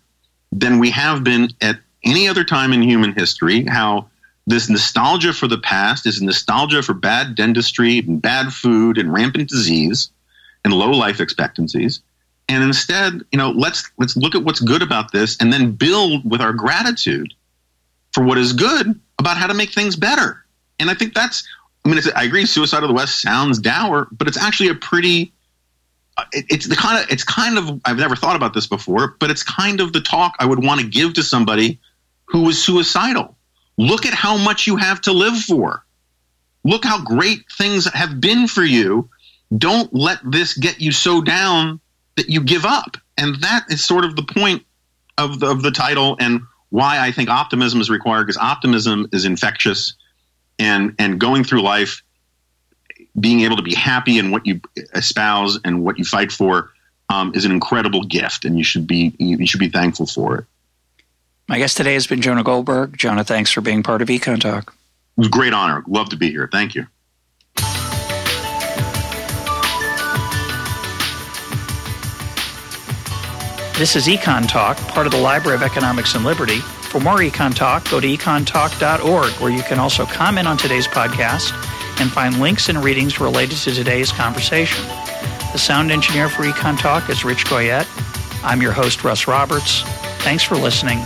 than we have been at any other time in human history how this nostalgia for the past is nostalgia for bad dentistry and bad food and rampant disease and low life expectancies. And instead, you know, let's let's look at what's good about this and then build with our gratitude for what is good about how to make things better. And I think that's I mean, I agree. Suicide of the West sounds dour, but it's actually a pretty. Uh, it's the kind of. It's kind of. I've never thought about this before, but it's kind of the talk I would want to give to somebody who was suicidal Look at how much you have to live for. Look how great things have been for you. Don't let this get you so down that you give up. And that is sort of the point of the, of the title and why I think optimism is required because optimism is infectious and and going through life being able to be happy in what you espouse and what you fight for um, is an incredible gift and you should be you should be thankful for it. My guest today has been Jonah Goldberg. Jonah, thanks for being part of Econ Talk. It was a great honor. Love to be here. Thank you. This is Econ Talk, part of the Library of Economics and Liberty. For more Econ Talk, go to econtalk.org, where you can also comment on today's podcast and find links and readings related to today's conversation. The sound engineer for Econ Talk is Rich Goyette. I'm your host, Russ Roberts. Thanks for listening